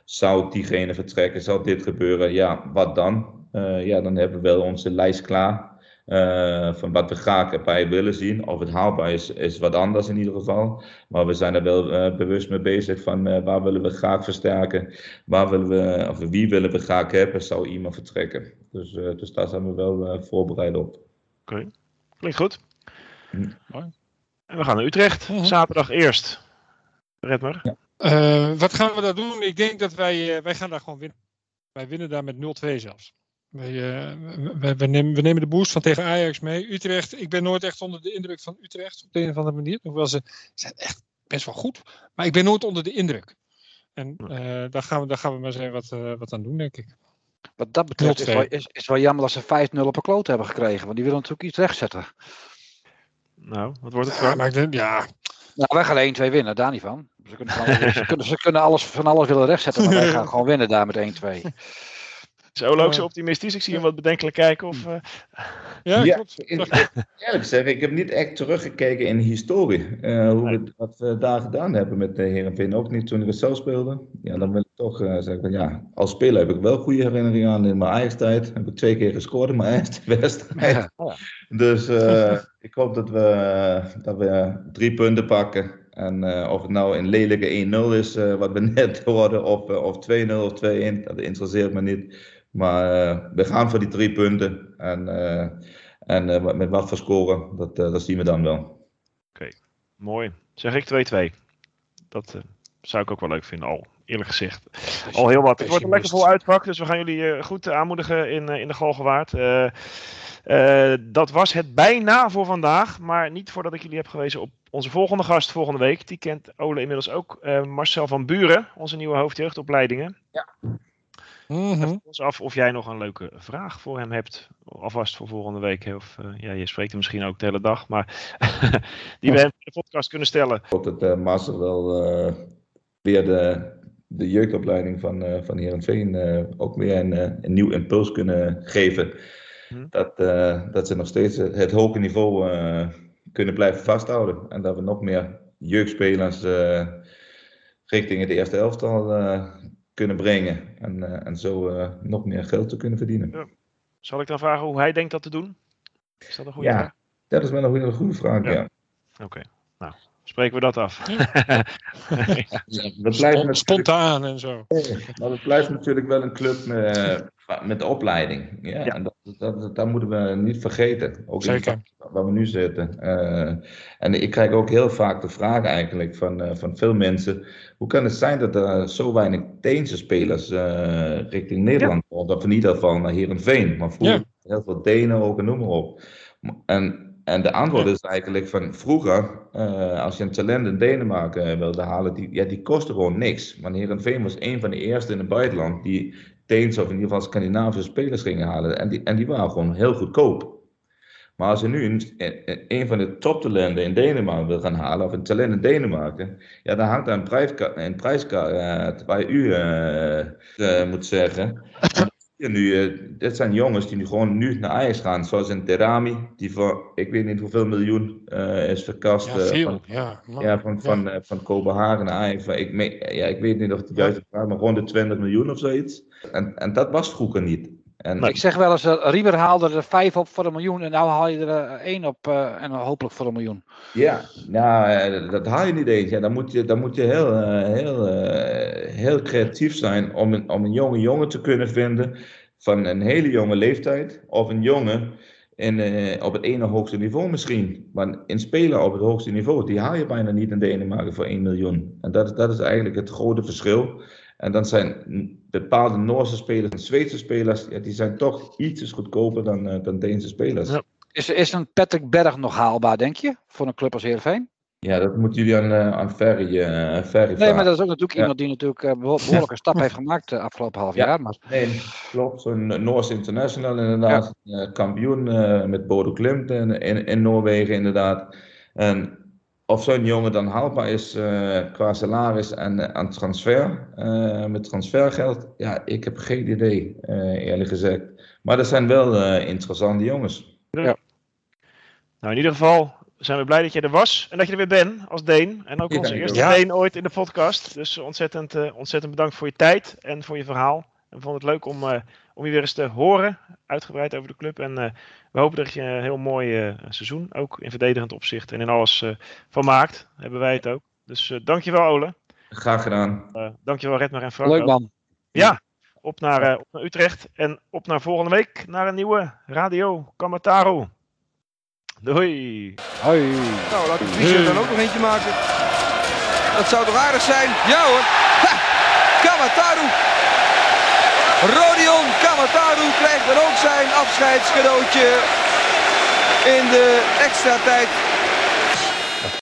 zou diegene vertrekken, zou dit gebeuren, ja, wat dan? ja, dan hebben we wel onze lijst klaar. Uh, van wat we graag erbij willen zien. Of het haalbaar is, is wat anders in ieder geval. Maar we zijn er wel uh, bewust mee bezig van uh, waar willen we graag versterken. Waar willen we, of wie willen we graag hebben, zou iemand vertrekken. Dus, dus daar zijn we wel voorbereid op. Oké, okay. klinkt goed. Hm. En we gaan naar Utrecht, -huh. zaterdag eerst. Red maar. Ja. wat gaan we daar doen? Ik denk dat wij, wij gaan daar gewoon winnen. Wij winnen daar met 0-2 zelfs. Wij, uh, we, we, nemen, we, nemen, de boost van tegen Ajax mee. Utrecht, ik ben nooit echt onder de indruk van Utrecht op de een of andere manier. Hoewel ze zijn echt best wel goed. Maar ik ben nooit onder de indruk. En uh, daar, gaan we, daar gaan we maar eens even wat, uh, wat aan doen, denk ik. Wat dat betreft is wel, is, is wel jammer dat ze 5-0 op een kloot hebben gekregen. Want die willen natuurlijk iets rechtzetten. Nou, wat wordt het? Ja, maar ik denk, ja. Nou, wij gaan 1-2 winnen, daar niet van. Ze kunnen, van alles, ze kunnen, ze kunnen alles, van alles willen rechtzetten, maar wij gaan gewoon winnen daar met 1-2. Zo ook zo optimistisch. Ik zie hem wat bedenkelijk kijken. Of, uh... Ja, ja klopt. Eerlijk gezegd, ik heb niet echt teruggekeken in de historie. Uh, hoe we, wat we daar gedaan hebben met de Herenveen. Ook niet toen ik het zelf speelde. Ja, dan wil ik toch uh, zeggen, ja, als speler heb ik wel goede herinneringen aan in mijn eigen tijd. Heb ik twee keer gescoord in mijn eigen wedstrijd. Ja. Dus ik hoop dat we, dat we drie punten pakken. En uh, of het nou een lelijke 1-0 is, uh, wat we net hoorden, of, uh, of 2-0 of 2-1, dat interesseert me niet. Maar uh, we gaan voor die drie punten. En, uh, en uh, met wat voor scoren, dat, dat zien we dan wel. Oké, okay. mooi. Zeg ik 2-2. Dat zou ik ook wel leuk vinden, al eerlijk gezegd. Al heel wat. Het wordt een lekker vol uitpak, dus we gaan jullie goed aanmoedigen in, in de Galgenwaard. dat was het bijna voor vandaag, maar niet voordat ik jullie heb gewezen op onze volgende gast volgende week. Die kent Ole inmiddels ook, Marcel van Buren, onze nieuwe hoofdjeugdopleidingen. Ja. Mm ons af of jij nog een leuke vraag voor hem hebt. Alvast voor volgende week. Of uh, ja, je spreekt hem misschien ook de hele dag. Maar die we hem in de podcast kunnen stellen. Ik hoop dat uh, Marcel wel uh, weer de, de jeugdopleiding van, uh, van Heerenveen ook weer een, een nieuw impuls kunnen geven. Mm. Dat, dat ze nog steeds het hoge niveau kunnen blijven vasthouden. En dat we nog meer jeugdspelers richting het eerste elftal kunnen brengen. En, uh, en zo uh, nog meer geld te kunnen verdienen. Ja. Zal ik dan vragen hoe hij denkt dat te doen? Is dat een goede ja, vraag? dat is wel een goede, goede vraag, ja. ja. Oké, okay. nou, spreken we dat af. ja, dat blijft Spontaan en zo. Maar het blijft natuurlijk wel een club met, met de opleiding. Ja, ja. En dat, dat, dat, moeten we niet vergeten. Ook Zeker. In waar we nu zitten. Uh, en ik krijg ook heel vaak de vraag eigenlijk van, uh, van veel mensen. Hoe kan het zijn dat er zo weinig Deense spelers uh, richting Nederland ja. Of in ieder geval naar Heerenveen. Maar vroeger ja. heel veel Denen ook en noem maar op. En en de antwoord is eigenlijk van vroeger, uh, als je een talent in Denemarken wilde halen, die, ja, die kostte gewoon niks. Maar Heerenveen was een van de eerste in het buitenland die Deens of in ieder geval Scandinavische spelers gingen halen. En die, en die waren gewoon heel goedkoop. Maar als je nu een, een van de toptalenten in Denemarken wil gaan halen, of een talent in Denemarken, ja, dan hangt daar een, prijs, een prijskaart waar je u uh, uh, moet zeggen. nu, uh, dit zijn jongens die nu gewoon nu naar Ajax gaan, zoals een Derami, die voor ik weet niet hoeveel miljoen is verkast. Ja, veel, van, ja. ja, van, van, ja. van Kopenhagen naar Ajax. Ik, ja, ik weet niet of het juiste vraag, maar rond de 20 miljoen of zoiets. En, en dat was vroeger niet. En, ik zeg wel eens, uh, Rieber haalde er vijf op voor een miljoen en nu haal je er uh, één op uh, en hopelijk voor een miljoen. Ja, nou, dat haal je niet eens. Ja, dan moet je, dan moet je heel, heel, heel creatief zijn om een, om een jonge jongen te kunnen vinden van een hele jonge leeftijd of een jongen in, op het ene hoogste niveau misschien. Maar een speler op het hoogste niveau, die haal je bijna niet in Denemarken voor 1 miljoen. En dat, dat is eigenlijk het grote verschil. En dan zijn bepaalde Noorse spelers en Zweedse spelers, ja, die zijn toch iets goedkoper dan, uh, dan Deense spelers. Ja. Is, is een Patrick Berg nog haalbaar, denk je, voor een club als Heerenveen? Ja, dat moeten jullie aan, uh, aan Ferry, uh, Ferry Nee, maar dat is ook natuurlijk ja. iemand die natuurlijk uh, behoorlijke stap heeft gemaakt de afgelopen half jaar. Maar... Nee, klopt. Zo'n Noorse international inderdaad. Ja. kampioen met Bodo Klimt in, in, in Noorwegen inderdaad. En of zo'n jongen dan haalbaar is qua salaris en aan transfer, met transfergeld, ja, ik heb geen idee, eerlijk gezegd. Maar dat zijn wel interessante jongens. Ja. Nou, in ieder geval zijn we blij dat je er was en dat je er weer bent als Deen. En ook onze eerste ja. Deen ooit in de podcast. Dus ontzettend, uh, ontzettend bedankt voor je tijd en voor je verhaal. En we vonden het leuk om, uh, om je weer eens te horen, uitgebreid over de club. En uh, we hopen dat je een heel mooi seizoen, ook in verdedigend opzicht en in alles van maakt. Hebben wij het ook. Dus dankjewel Ole. Graag gedaan. dankjewel Redmer en Frank. Leuk man. Ja, op naar, op naar Utrecht en op naar volgende week naar een nieuwe Radio Kamataro. Doei. Hoi. Nou, laat ik er dan ook nog eentje maken. Dat zou toch aardig zijn? Ja hoor. Ha! Kamataru. Rodion Kamataru krijgt er ook zijn afscheidscadeautje in de extra tijd